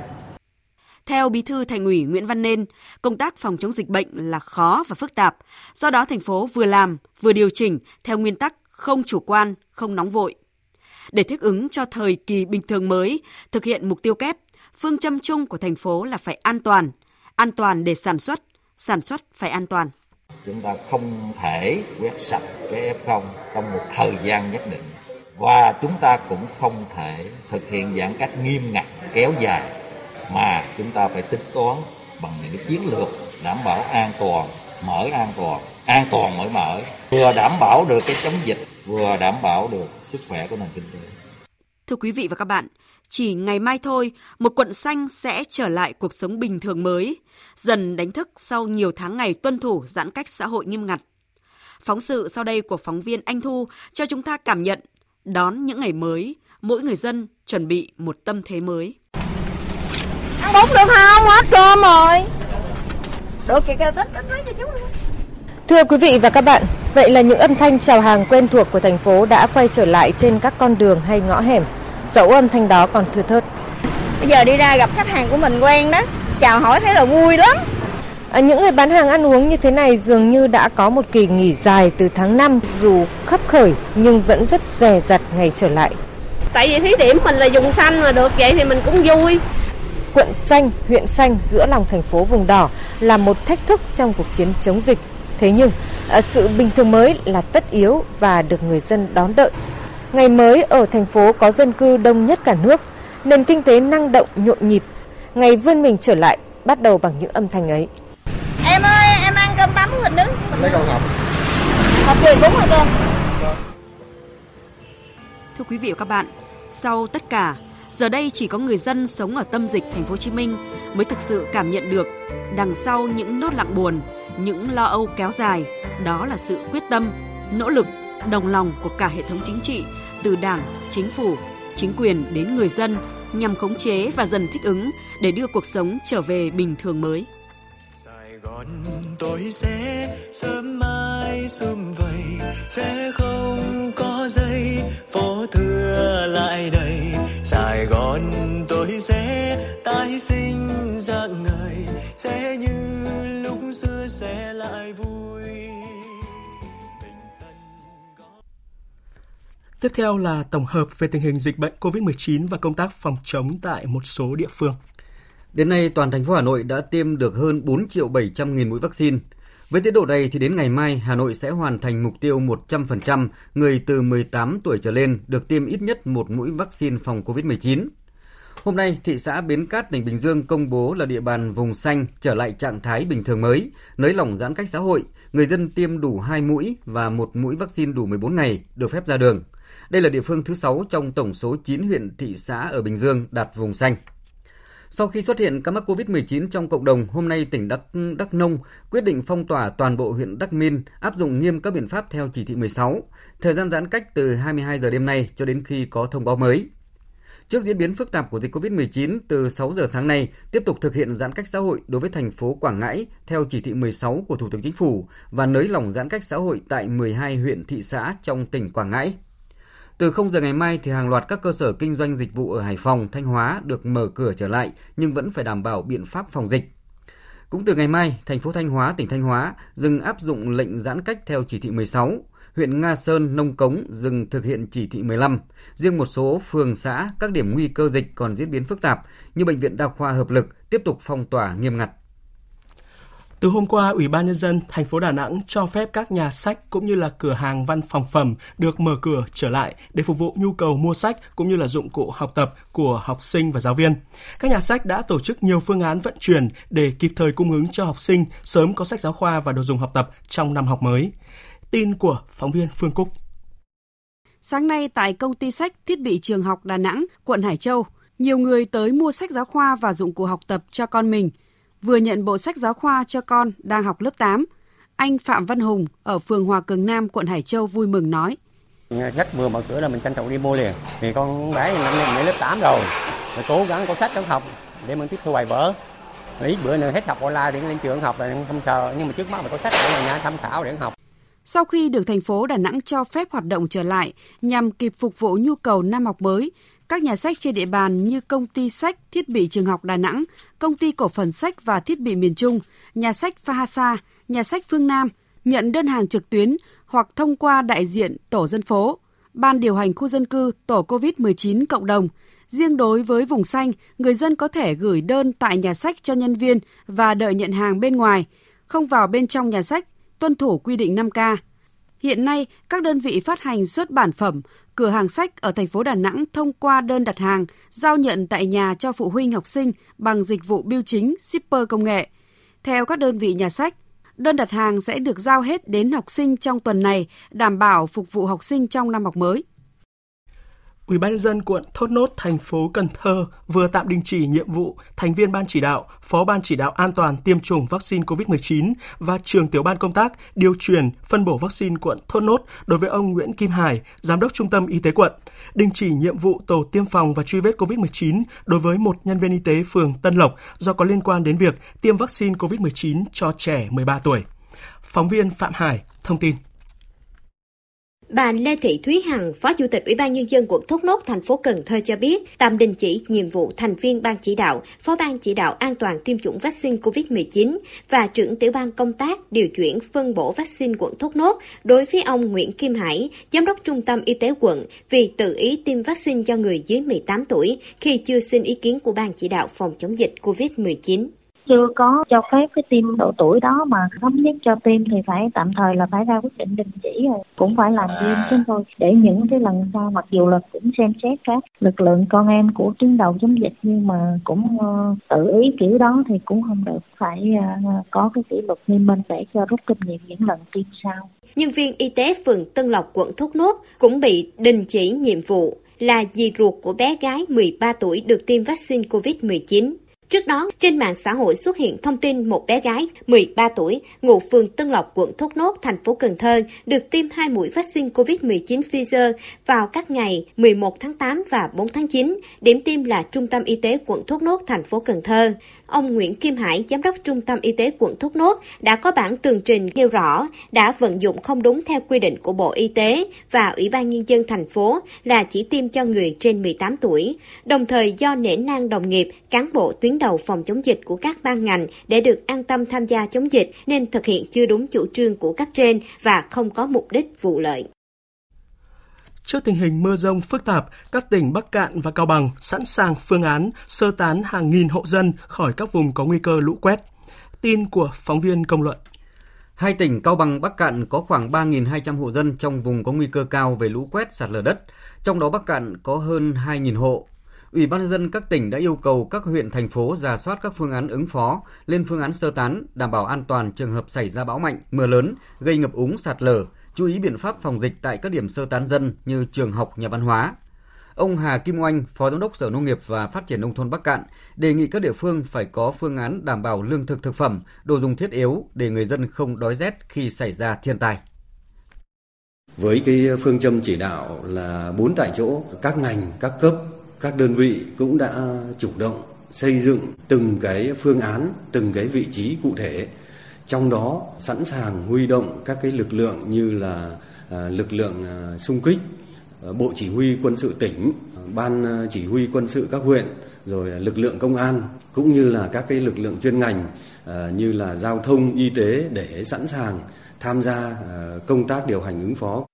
Speaker 20: theo Bí thư Thành ủy Nguyễn Văn Nên, công tác phòng chống dịch bệnh là khó và phức tạp. Do đó thành phố vừa làm, vừa điều chỉnh theo nguyên tắc không chủ quan, không nóng vội. Để thích ứng cho thời kỳ bình thường mới, thực hiện mục tiêu kép, phương châm chung của thành phố là phải an toàn, an toàn để sản xuất, sản xuất phải an toàn.
Speaker 6: Chúng ta không thể quét sạch cái F0 trong một thời gian nhất định và chúng ta cũng không thể thực hiện giãn cách nghiêm ngặt kéo dài mà chúng ta phải tính toán bằng những cái chiến lược đảm bảo an toàn mở an toàn an toàn mở mở vừa đảm bảo được cái chống dịch vừa đảm bảo được sức khỏe của nền kinh tế
Speaker 26: Thưa quý vị và các bạn, chỉ ngày mai thôi, một quận xanh sẽ trở lại cuộc sống bình thường mới, dần đánh thức sau nhiều tháng ngày tuân thủ giãn cách xã hội nghiêm ngặt. Phóng sự sau đây của phóng viên Anh Thu cho chúng ta cảm nhận đón những ngày mới, mỗi người dân chuẩn bị một tâm thế mới.
Speaker 24: Ăn bún được không? Hết cơm rồi. Được kìa kìa, tích tích lấy cho chú.
Speaker 27: Thưa quý vị và các bạn, vậy là những âm thanh chào hàng quen thuộc của thành phố đã quay trở lại trên các con đường hay ngõ hẻm. Dẫu âm thanh đó còn thưa thớt.
Speaker 24: Bây giờ đi ra gặp khách hàng của mình quen đó, chào hỏi thấy là vui lắm.
Speaker 27: À, những người bán hàng ăn uống như thế này dường như đã có một kỳ nghỉ dài từ tháng 5 dù khắp khởi nhưng vẫn rất dè dặt ngày trở lại.
Speaker 28: Tại vì thí điểm mình là dùng xanh mà được vậy thì mình cũng vui.
Speaker 27: Quận xanh, huyện xanh giữa lòng thành phố vùng đỏ là một thách thức trong cuộc chiến chống dịch. Thế nhưng, à, sự bình thường mới là tất yếu và được người dân đón đợi. Ngày mới ở thành phố có dân cư đông nhất cả nước, nền kinh tế năng động nhộn nhịp. Ngày vươn mình trở lại bắt đầu bằng những âm thanh ấy.
Speaker 24: Em ơi, em ăn cơm tấm mình đứng.
Speaker 29: Lấy con hộp.
Speaker 24: Hộp gì cũng rồi cơm.
Speaker 26: Thưa quý vị và các bạn, sau tất cả, giờ đây chỉ có người dân sống ở tâm dịch thành phố Hồ Chí Minh mới thực sự cảm nhận được đằng sau những nốt lặng buồn, những lo âu kéo dài, đó là sự quyết tâm, nỗ lực, đồng lòng của cả hệ thống chính trị, từ Đảng, chính phủ, chính quyền đến người dân nhằm khống chế và dần thích ứng để đưa cuộc sống trở về bình thường mới.
Speaker 30: Sài Gòn tôi sẽ sớm mai sum vầy sẽ không có giây phố thưa lại đầy Sài Gòn tôi sẽ tái sinh dạng người sẽ như lúc xưa sẽ lại vui
Speaker 1: Tiếp theo là tổng hợp về tình hình dịch bệnh COVID-19 và công tác phòng chống tại một số địa phương.
Speaker 3: Đến nay, toàn thành phố Hà Nội đã tiêm được hơn 4 triệu 700 nghìn mũi vaccine. Với tiến độ này thì đến ngày mai, Hà Nội sẽ hoàn thành mục tiêu 100% người từ 18 tuổi trở lên được tiêm ít nhất một mũi vaccine phòng COVID-19. Hôm nay, thị xã Bến Cát, tỉnh Bình Dương công bố là địa bàn vùng xanh trở lại trạng thái bình thường mới, nới lỏng giãn cách xã hội, người dân tiêm đủ 2 mũi và một mũi vaccine đủ 14 ngày được phép ra đường. Đây là địa phương thứ 6 trong tổng số 9 huyện thị xã ở Bình Dương đạt vùng xanh. Sau khi xuất hiện ca mắc COVID-19 trong cộng đồng, hôm nay tỉnh Đắk Đắk Nông quyết định phong tỏa toàn bộ huyện Đắk Min, áp dụng nghiêm các biện pháp theo chỉ thị 16, thời gian giãn cách từ 22 giờ đêm nay cho đến khi có thông báo mới. Trước diễn biến phức tạp của dịch COVID-19, từ 6 giờ sáng nay tiếp tục thực hiện giãn cách xã hội đối với thành phố Quảng Ngãi theo chỉ thị 16 của Thủ tướng Chính phủ và nới lỏng giãn cách xã hội tại 12 huyện thị xã trong tỉnh Quảng Ngãi. Từ 0 giờ ngày mai thì hàng loạt các cơ sở kinh doanh dịch vụ ở Hải Phòng, Thanh Hóa được mở cửa trở lại nhưng vẫn phải đảm bảo biện pháp phòng dịch. Cũng từ ngày mai, thành phố Thanh Hóa, tỉnh Thanh Hóa dừng áp dụng lệnh giãn cách theo chỉ thị 16, huyện Nga Sơn, Nông Cống dừng thực hiện chỉ thị 15. Riêng một số phường xã, các điểm nguy cơ dịch còn diễn biến phức tạp như bệnh viện đa khoa hợp lực tiếp tục phong tỏa nghiêm ngặt.
Speaker 1: Từ hôm qua, Ủy ban nhân dân thành phố Đà Nẵng cho phép các nhà sách cũng như là cửa hàng văn phòng phẩm được mở cửa trở lại để phục vụ nhu cầu mua sách cũng như là dụng cụ học tập của học sinh và giáo viên. Các nhà sách đã tổ chức nhiều phương án vận chuyển để kịp thời cung ứng cho học sinh sớm có sách giáo khoa và đồ dùng học tập trong năm học mới. Tin của phóng viên Phương Cúc.
Speaker 20: Sáng nay tại công ty sách thiết bị trường học Đà Nẵng, quận Hải Châu, nhiều người tới mua sách giáo khoa và dụng cụ học tập cho con mình – vừa nhận bộ sách giáo khoa cho con đang học lớp 8. Anh Phạm Văn Hùng ở phường Hòa Cường Nam, quận Hải Châu vui mừng nói.
Speaker 31: Sách vừa mở cửa là mình tranh thủ đi mua liền. Vì con bé năm nay lớp 8 rồi. Phải cố gắng có sách trong học để mình tiếp thu bài vở. Ít bữa nữa hết học online thì lên trường học là không sợ. Nhưng mà trước mắt phải có sách ở nhà tham khảo để học.
Speaker 20: Sau khi được thành phố Đà Nẵng cho phép hoạt động trở lại nhằm kịp phục vụ nhu cầu năm học mới, các nhà sách trên địa bàn như công ty sách thiết bị trường học Đà Nẵng, công ty cổ phần sách và thiết bị miền Trung, nhà sách Phahasa, nhà sách Phương Nam nhận đơn hàng trực tuyến hoặc thông qua đại diện tổ dân phố, ban điều hành khu dân cư tổ COVID-19 cộng đồng. Riêng đối với vùng xanh, người dân có thể gửi đơn tại nhà sách cho nhân viên và đợi nhận hàng bên ngoài, không vào bên trong nhà sách, tuân thủ quy định 5K. Hiện nay, các đơn vị phát hành xuất bản phẩm cửa hàng sách ở thành phố Đà Nẵng thông qua đơn đặt hàng, giao nhận tại nhà cho phụ huynh học sinh bằng dịch vụ bưu chính shipper công nghệ. Theo các đơn vị nhà sách, đơn đặt hàng sẽ được giao hết đến học sinh trong tuần này, đảm bảo phục vụ học sinh trong năm học mới.
Speaker 1: Ủy ban nhân dân quận Thốt Nốt, thành phố Cần Thơ vừa tạm đình chỉ nhiệm vụ thành viên ban chỉ đạo, phó ban chỉ đạo an toàn tiêm chủng vaccine COVID-19 và trường tiểu ban công tác điều chuyển phân bổ vaccine quận Thốt Nốt đối với ông Nguyễn Kim Hải, giám đốc trung tâm y tế quận, đình chỉ nhiệm vụ tổ tiêm phòng và truy vết COVID-19 đối với một nhân viên y tế phường Tân Lộc do có liên quan đến việc tiêm vaccine COVID-19 cho trẻ 13 tuổi. Phóng viên Phạm Hải thông tin.
Speaker 32: Bà Lê Thị Thúy Hằng, Phó Chủ tịch Ủy ban Nhân dân quận Thốt Nốt, thành phố Cần Thơ cho biết, tạm đình chỉ nhiệm vụ thành viên ban chỉ đạo, phó ban chỉ đạo an toàn tiêm chủng vaccine COVID-19 và trưởng tiểu ban công tác điều chuyển phân bổ vaccine quận Thốt Nốt đối với ông Nguyễn Kim Hải, Giám đốc Trung tâm Y tế quận vì tự ý tiêm vaccine cho người dưới 18 tuổi khi chưa xin ý kiến của ban chỉ đạo phòng chống dịch COVID-19
Speaker 33: chưa có cho phép cái tiêm độ tuổi đó mà thống nhất cho tiêm thì phải tạm thời là phải ra quyết định đình chỉ rồi. Cũng phải làm nghiêm chứ thôi. Để những cái lần sau mặc dù là cũng xem xét các lực lượng con em của tuyến đầu chống dịch nhưng mà cũng uh, tự ý kiểu đó thì cũng không được. Phải uh, có cái kỷ luật nghiêm minh để cho rút kinh nghiệm những lần tiêm sau.
Speaker 32: Nhân viên y tế phường Tân Lộc quận Thốt Nốt cũng bị đình chỉ nhiệm vụ là dì ruột của bé gái 13 tuổi được tiêm vaccine COVID-19. Trước đó, trên mạng xã hội xuất hiện thông tin một bé gái 13 tuổi, ngụ phường Tân Lộc, quận Thốt Nốt, thành phố Cần Thơ, được tiêm hai mũi vaccine COVID-19 Pfizer vào các ngày 11 tháng 8 và 4 tháng 9. Điểm tiêm là Trung tâm Y tế quận Thốt Nốt, thành phố Cần Thơ ông Nguyễn Kim Hải, giám đốc Trung tâm Y tế quận Thốt Nốt, đã có bản tường trình nêu rõ đã vận dụng không đúng theo quy định của Bộ Y tế và Ủy ban Nhân dân thành phố là chỉ tiêm cho người trên 18 tuổi, đồng thời do nể nang đồng nghiệp, cán bộ tuyến đầu phòng chống dịch của các ban ngành để được an tâm tham gia chống dịch nên thực hiện chưa đúng chủ trương của cấp trên và không có mục đích vụ lợi.
Speaker 1: Trước tình hình mưa rông phức tạp, các tỉnh Bắc Cạn và Cao Bằng sẵn sàng phương án sơ tán hàng nghìn hộ dân khỏi các vùng có nguy cơ lũ quét. Tin của phóng viên công luận.
Speaker 3: Hai tỉnh Cao Bằng, Bắc Cạn có khoảng 3.200 hộ dân trong vùng có nguy cơ cao về lũ quét sạt lở đất, trong đó Bắc Cạn có hơn 2.000 hộ. Ủy ban nhân dân các tỉnh đã yêu cầu các huyện thành phố giả soát các phương án ứng phó, lên phương án sơ tán, đảm bảo an toàn trường hợp xảy ra bão mạnh, mưa lớn, gây ngập úng sạt lở, chú ý biện pháp phòng dịch tại các điểm sơ tán dân như trường học, nhà văn hóa. Ông Hà Kim Oanh, Phó Giám đốc Sở Nông nghiệp và Phát triển Nông thôn Bắc Cạn, đề nghị các địa phương phải có phương án đảm bảo lương thực thực phẩm, đồ dùng thiết yếu để người dân không đói rét khi xảy ra thiên tai.
Speaker 34: Với cái phương châm chỉ đạo là bốn tại chỗ, các ngành, các cấp, các đơn vị cũng đã chủ động xây dựng từng cái phương án, từng cái vị trí cụ thể trong đó sẵn sàng huy động các cái lực lượng như là à, lực lượng à, xung kích à, bộ chỉ huy quân sự tỉnh ban chỉ huy quân sự các huyện rồi lực lượng công an cũng như là các cái lực lượng chuyên ngành như là giao thông y tế để sẵn sàng tham gia công tác điều hành ứng phó.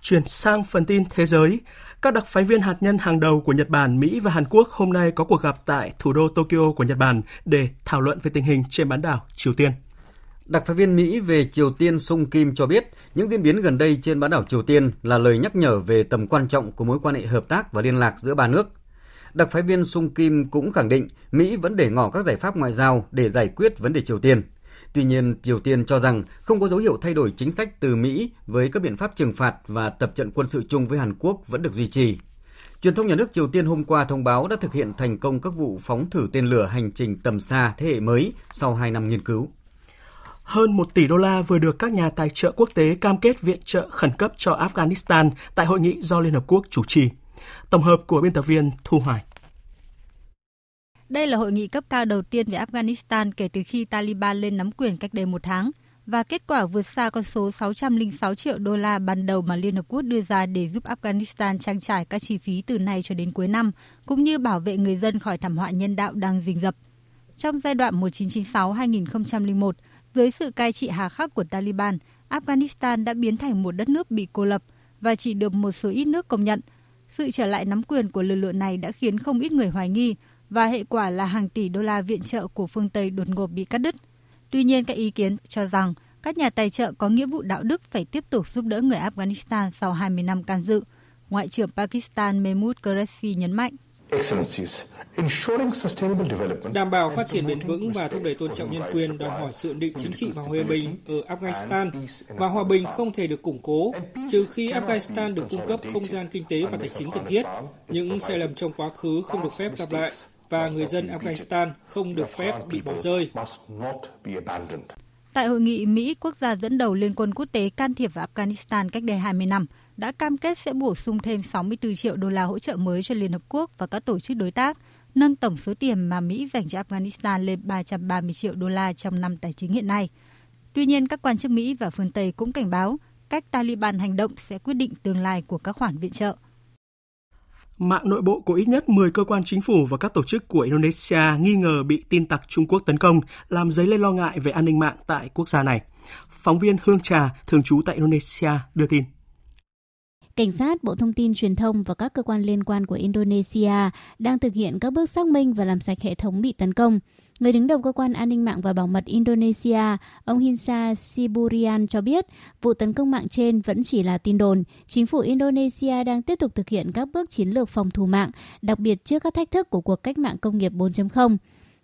Speaker 1: Chuyển sang phần tin thế giới, các đặc phái viên hạt nhân hàng đầu của Nhật Bản, Mỹ và Hàn Quốc hôm nay có cuộc gặp tại thủ đô Tokyo của Nhật Bản để thảo luận về tình hình trên bán đảo Triều Tiên.
Speaker 3: Đặc phái viên Mỹ về Triều Tiên Sung Kim cho biết những diễn biến gần đây trên bán đảo Triều Tiên là lời nhắc nhở về tầm quan trọng của mối quan hệ hợp tác và liên lạc giữa ba nước. Đặc phái viên Sung Kim cũng khẳng định Mỹ vẫn để ngỏ các giải pháp ngoại giao để giải quyết vấn đề Triều Tiên. Tuy nhiên, Triều Tiên cho rằng không có dấu hiệu thay đổi chính sách từ Mỹ với các biện pháp trừng phạt và tập trận quân sự chung với Hàn Quốc vẫn được duy trì. Truyền thông nhà nước Triều Tiên hôm qua thông báo đã thực hiện thành công các vụ phóng thử tên lửa hành trình tầm xa thế hệ mới sau 2 năm nghiên cứu.
Speaker 1: Hơn 1 tỷ đô la vừa được các nhà tài trợ quốc tế cam kết viện trợ khẩn cấp cho Afghanistan tại hội nghị do Liên Hợp Quốc chủ trì. Tổng hợp của biên tập viên Thu Hoài.
Speaker 35: Đây là hội nghị cấp cao đầu tiên về Afghanistan kể từ khi Taliban lên nắm quyền cách đây một tháng và kết quả vượt xa con số 606 triệu đô la ban đầu mà Liên Hợp Quốc đưa ra để giúp Afghanistan trang trải các chi phí từ nay cho đến cuối năm, cũng như bảo vệ người dân khỏi thảm họa nhân đạo đang rình rập. Trong giai đoạn 1996-2001, dưới sự cai trị hà khắc của Taliban, Afghanistan đã biến thành một đất nước bị cô lập và chỉ được một số ít nước công nhận. Sự trở lại nắm quyền của lực lượng này đã khiến không ít người hoài nghi và hệ quả là hàng tỷ đô la viện trợ của phương Tây đột ngột bị cắt đứt. Tuy nhiên, các ý kiến cho rằng các nhà tài trợ có nghĩa vụ đạo đức phải tiếp tục giúp đỡ người Afghanistan sau 20 năm can dự. Ngoại trưởng Pakistan Mehmood Qureshi nhấn mạnh.
Speaker 36: Đảm bảo phát triển bền vững và thúc đẩy tôn trọng nhân quyền đòi hỏi sự định chính trị và hòa bình ở Afghanistan và hòa bình không thể được củng cố trừ khi Afghanistan được cung cấp không gian kinh tế và tài chính cần thiết. Những sai lầm trong quá khứ không được phép lặp lại và người dân Afghanistan không được phép bị bỏ rơi.
Speaker 35: Tại hội nghị, Mỹ, quốc gia dẫn đầu Liên quân quốc tế can thiệp vào Afghanistan cách đây 20 năm, đã cam kết sẽ bổ sung thêm 64 triệu đô la hỗ trợ mới cho Liên Hợp Quốc và các tổ chức đối tác, nâng tổng số tiền mà Mỹ dành cho Afghanistan lên 330 triệu đô la trong năm tài chính hiện nay. Tuy nhiên, các quan chức Mỹ và phương Tây cũng cảnh báo cách Taliban hành động sẽ quyết định tương lai của các khoản viện trợ.
Speaker 1: Mạng nội bộ của ít nhất 10 cơ quan chính phủ và các tổ chức của Indonesia nghi ngờ bị tin tặc Trung Quốc tấn công, làm dấy lên lo ngại về an ninh mạng tại quốc gia này. Phóng viên Hương Trà, thường trú tại Indonesia, đưa tin.
Speaker 37: Cảnh sát, Bộ Thông tin Truyền thông và các cơ quan liên quan của Indonesia đang thực hiện các bước xác minh và làm sạch hệ thống bị tấn công. Người đứng đầu cơ quan an ninh mạng và bảo mật Indonesia, ông Hinsa Siburian cho biết vụ tấn công mạng trên vẫn chỉ là tin đồn. Chính phủ Indonesia đang tiếp tục thực hiện các bước chiến lược phòng thủ mạng, đặc biệt trước các thách thức của cuộc cách mạng công nghiệp 4.0.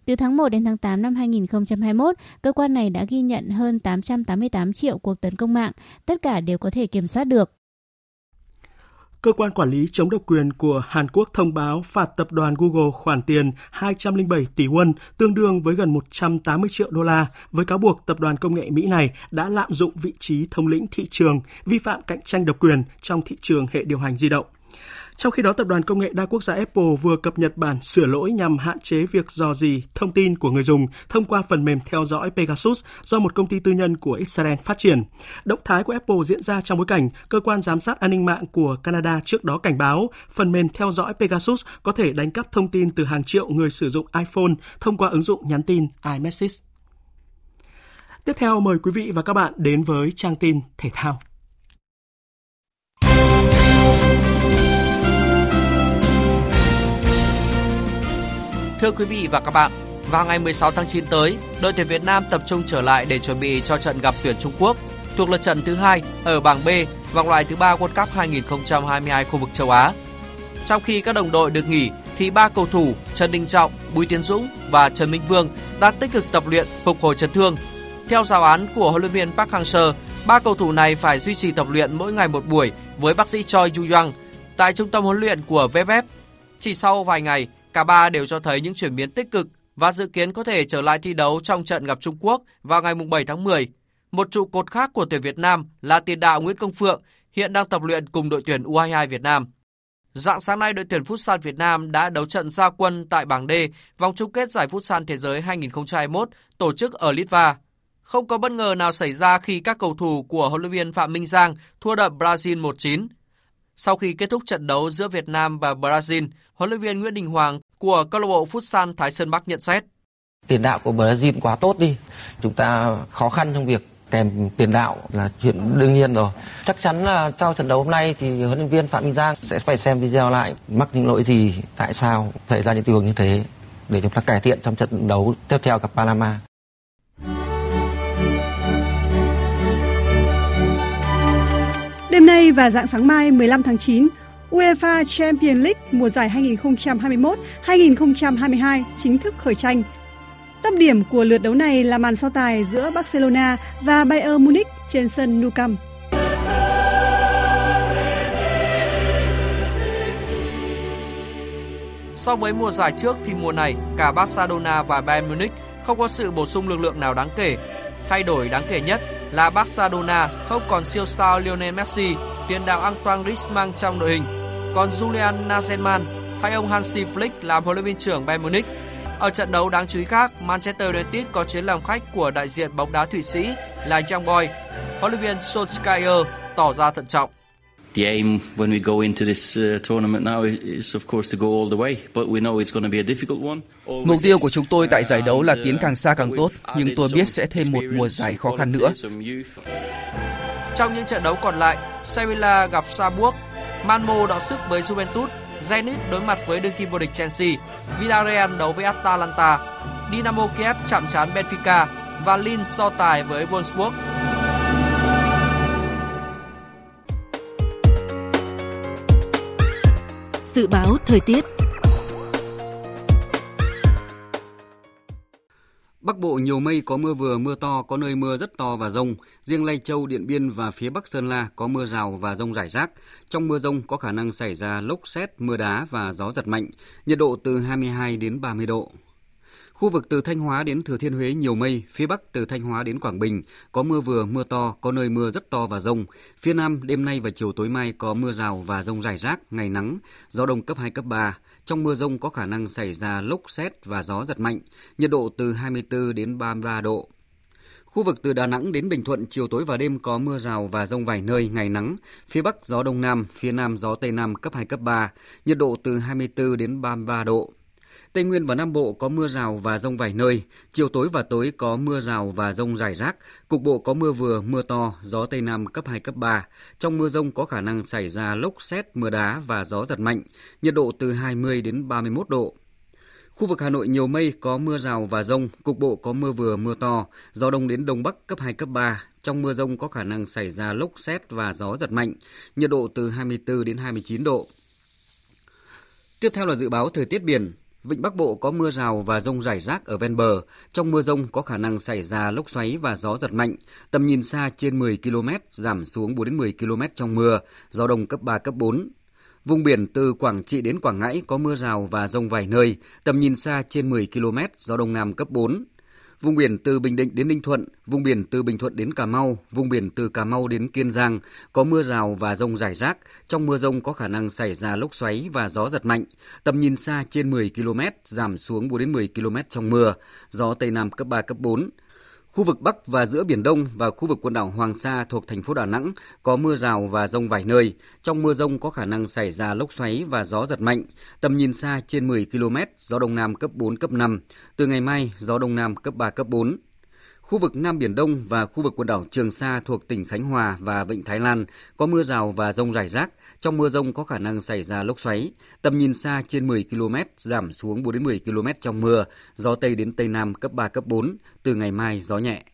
Speaker 37: Từ tháng 1 đến tháng 8 năm 2021, cơ quan này đã ghi nhận hơn 888 triệu cuộc tấn công mạng, tất cả đều có thể kiểm soát được.
Speaker 1: Cơ quan quản lý chống độc quyền của Hàn Quốc thông báo phạt tập đoàn Google khoản tiền 207 tỷ won, tương đương với gần 180 triệu đô la, với cáo buộc tập đoàn công nghệ Mỹ này đã lạm dụng vị trí thống lĩnh thị trường, vi phạm cạnh tranh độc quyền trong thị trường hệ điều hành di động. Trong khi đó, tập đoàn công nghệ đa quốc gia Apple vừa cập nhật bản sửa lỗi nhằm hạn chế việc dò dỉ thông tin của người dùng thông qua phần mềm theo dõi Pegasus do một công ty tư nhân của Israel phát triển. Động thái của Apple diễn ra trong bối cảnh cơ quan giám sát an ninh mạng của Canada trước đó cảnh báo phần mềm theo dõi Pegasus có thể đánh cắp thông tin từ hàng triệu người sử dụng iPhone thông qua ứng dụng nhắn tin iMessage. Tiếp theo mời quý vị và các bạn đến với trang tin thể thao.
Speaker 38: Thưa quý vị và các bạn, vào ngày 16 tháng 9 tới, đội tuyển Việt Nam tập trung trở lại để chuẩn bị cho trận gặp tuyển Trung Quốc thuộc lượt trận thứ hai ở bảng B vòng loại thứ ba World Cup 2022 khu vực châu Á. Trong khi các đồng đội được nghỉ thì ba cầu thủ Trần Đình Trọng, Bùi Tiến Dũng và Trần Minh Vương đang tích cực tập luyện phục hồi chấn thương. Theo giáo án của huấn luyện viên Park Hang-seo, ba cầu thủ này phải duy trì tập luyện mỗi ngày một buổi với bác sĩ Choi Yu Yang tại trung tâm huấn luyện của VFF. Chỉ sau vài ngày, Cả ba đều cho thấy những chuyển biến tích cực và dự kiến có thể trở lại thi đấu trong trận gặp Trung Quốc vào ngày 7 tháng 10. Một trụ cột khác của tuyển Việt Nam là tiền đạo Nguyễn Công Phượng hiện đang tập luyện cùng đội tuyển U22 Việt Nam. Dạng sáng nay, đội tuyển Futsal Việt Nam đã đấu trận gia quân tại bảng D vòng chung kết giải Futsal Thế giới 2021 tổ chức ở Litva. Không có bất ngờ nào xảy ra khi các cầu thủ của huấn luyện viên Phạm Minh Giang thua đậm Brazil 1-9. Sau khi kết thúc trận đấu giữa Việt Nam và Brazil, huấn luyện viên Nguyễn Đình Hoàng của câu lạc bộ Futsal Thái Sơn Bắc nhận xét.
Speaker 39: Tiền đạo của Brazil quá tốt đi. Chúng ta khó khăn trong việc kèm tiền đạo là chuyện đương nhiên rồi. Chắc chắn là sau trận đấu hôm nay thì huấn luyện viên Phạm Minh Giang sẽ phải xem video lại mắc những lỗi gì, tại sao xảy ra những tình huống như thế để chúng ta cải thiện trong trận đấu tiếp theo gặp Panama.
Speaker 40: Đêm nay và dạng sáng mai 15 tháng 9, UEFA Champions League mùa giải 2021-2022 chính thức khởi tranh. Tâm điểm của lượt đấu này là màn so tài giữa Barcelona và Bayern Munich trên sân Nou Camp.
Speaker 38: So với mùa giải trước thì mùa này cả Barcelona và Bayern Munich không có sự bổ sung lực lượng nào đáng kể. Thay đổi đáng kể nhất là Barcelona không còn siêu sao Lionel Messi, tiền đạo Antoine Griezmann trong đội hình còn Julian Nagelsmann thay ông Hansi Flick làm huấn luyện viên trưởng Bayern Munich. Ở trận đấu đáng chú ý khác, Manchester United có chuyến làm khách của đại diện bóng đá Thụy Sĩ là Young Boy. Huấn luyện viên Solskjaer tỏ ra thận trọng.
Speaker 41: The aim when we go into this uh, tournament now is of course to go all the way, but we know it's going to be a difficult one.
Speaker 42: Mục tiêu của chúng tôi tại giải đấu là tiến càng xa càng tốt, nhưng tôi biết sẽ thêm một mùa giải khó khăn nữa.
Speaker 38: Trong những trận đấu còn lại, Sevilla gặp Saarbrück Malmo đọ sức với Juventus, Zenit đối mặt với đương kim vô địch Chelsea, Villarreal đấu với Atalanta, Dynamo Kiev chạm trán Benfica và Lille so tài với Wolfsburg.
Speaker 8: Dự báo thời tiết
Speaker 3: Bắc Bộ nhiều mây có mưa vừa mưa to, có nơi mưa rất to và rông. Riêng Lai Châu, Điện Biên và phía Bắc Sơn La có mưa rào và rông rải rác. Trong mưa rông có khả năng xảy ra lốc xét, mưa đá và gió giật mạnh. Nhiệt độ từ 22 đến 30 độ. Khu vực từ Thanh Hóa đến Thừa Thiên Huế nhiều mây, phía Bắc từ Thanh Hóa đến Quảng Bình có mưa vừa, mưa to, có nơi mưa rất to và rông. Phía Nam đêm nay và chiều tối mai có mưa rào và rông rải rác, ngày nắng, gió đông cấp 2, cấp 3. Trong mưa rông có khả năng xảy ra lốc xét và gió giật mạnh, nhiệt độ từ 24 đến 33 độ. Khu vực từ Đà Nẵng đến Bình Thuận chiều tối và đêm có mưa rào và rông vài nơi, ngày nắng. Phía Bắc gió Đông Nam, phía Nam gió Tây Nam cấp 2, cấp 3, nhiệt độ từ 24 đến 33 độ. Tây Nguyên và Nam Bộ có mưa rào và rông vài nơi, chiều tối và tối có mưa rào và rông rải rác, cục bộ có mưa vừa, mưa to, gió Tây Nam cấp 2, cấp 3. Trong mưa rông có khả năng xảy ra lốc xét, mưa đá và gió giật mạnh, nhiệt độ từ 20 đến 31 độ. Khu vực Hà Nội nhiều mây, có mưa rào và rông, cục bộ có mưa vừa, mưa to, gió đông đến đông bắc cấp 2, cấp 3. Trong mưa rông có khả năng xảy ra lốc xét và gió giật mạnh, nhiệt độ từ 24 đến 29 độ. Tiếp theo là dự báo thời tiết biển. Vịnh Bắc Bộ có mưa rào và rông rải rác ở ven bờ. Trong mưa rông có khả năng xảy ra lốc xoáy và gió giật mạnh. Tầm nhìn xa trên 10 km, giảm xuống 4 đến 10 km trong mưa. Gió đông cấp 3, cấp 4. Vùng biển từ Quảng Trị đến Quảng Ngãi có mưa rào và rông vài nơi. Tầm nhìn xa trên 10 km, gió đông nam cấp 4. Vùng biển từ Bình Định đến Ninh Thuận, vùng biển từ Bình Thuận đến Cà Mau, vùng biển từ Cà Mau đến Kiên Giang có mưa rào và rông rải rác. Trong mưa rông có khả năng xảy ra lốc xoáy và gió giật mạnh. Tầm nhìn xa trên 10 km, giảm xuống 4 đến 10 km trong mưa. Gió Tây Nam cấp 3, cấp 4. Khu vực Bắc và giữa Biển Đông và khu vực quần đảo Hoàng Sa thuộc thành phố Đà Nẵng có mưa rào và rông vài nơi. Trong mưa rông có khả năng xảy ra lốc xoáy và gió giật mạnh. Tầm nhìn xa trên 10 km, gió Đông Nam cấp 4, cấp 5. Từ ngày mai, gió Đông Nam cấp 3, cấp 4. Khu vực Nam Biển Đông và khu vực quần đảo Trường Sa thuộc tỉnh Khánh Hòa và Vịnh Thái Lan có mưa rào và rông rải rác. Trong mưa rông có khả năng xảy ra lốc xoáy. Tầm nhìn xa trên 10 km, giảm xuống 4 đến 10 km trong mưa. Gió Tây đến Tây Nam cấp 3, cấp 4. Từ ngày mai, gió nhẹ.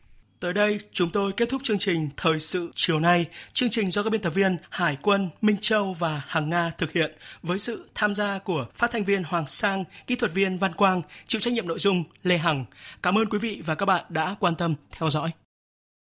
Speaker 1: Tới đây, chúng tôi kết thúc chương trình Thời sự chiều nay. Chương trình do các biên tập viên Hải quân, Minh Châu và Hằng Nga thực hiện với sự tham gia của phát thanh viên Hoàng Sang, kỹ thuật viên Văn Quang, chịu trách nhiệm nội dung Lê Hằng. Cảm ơn quý vị và các bạn đã quan tâm theo dõi.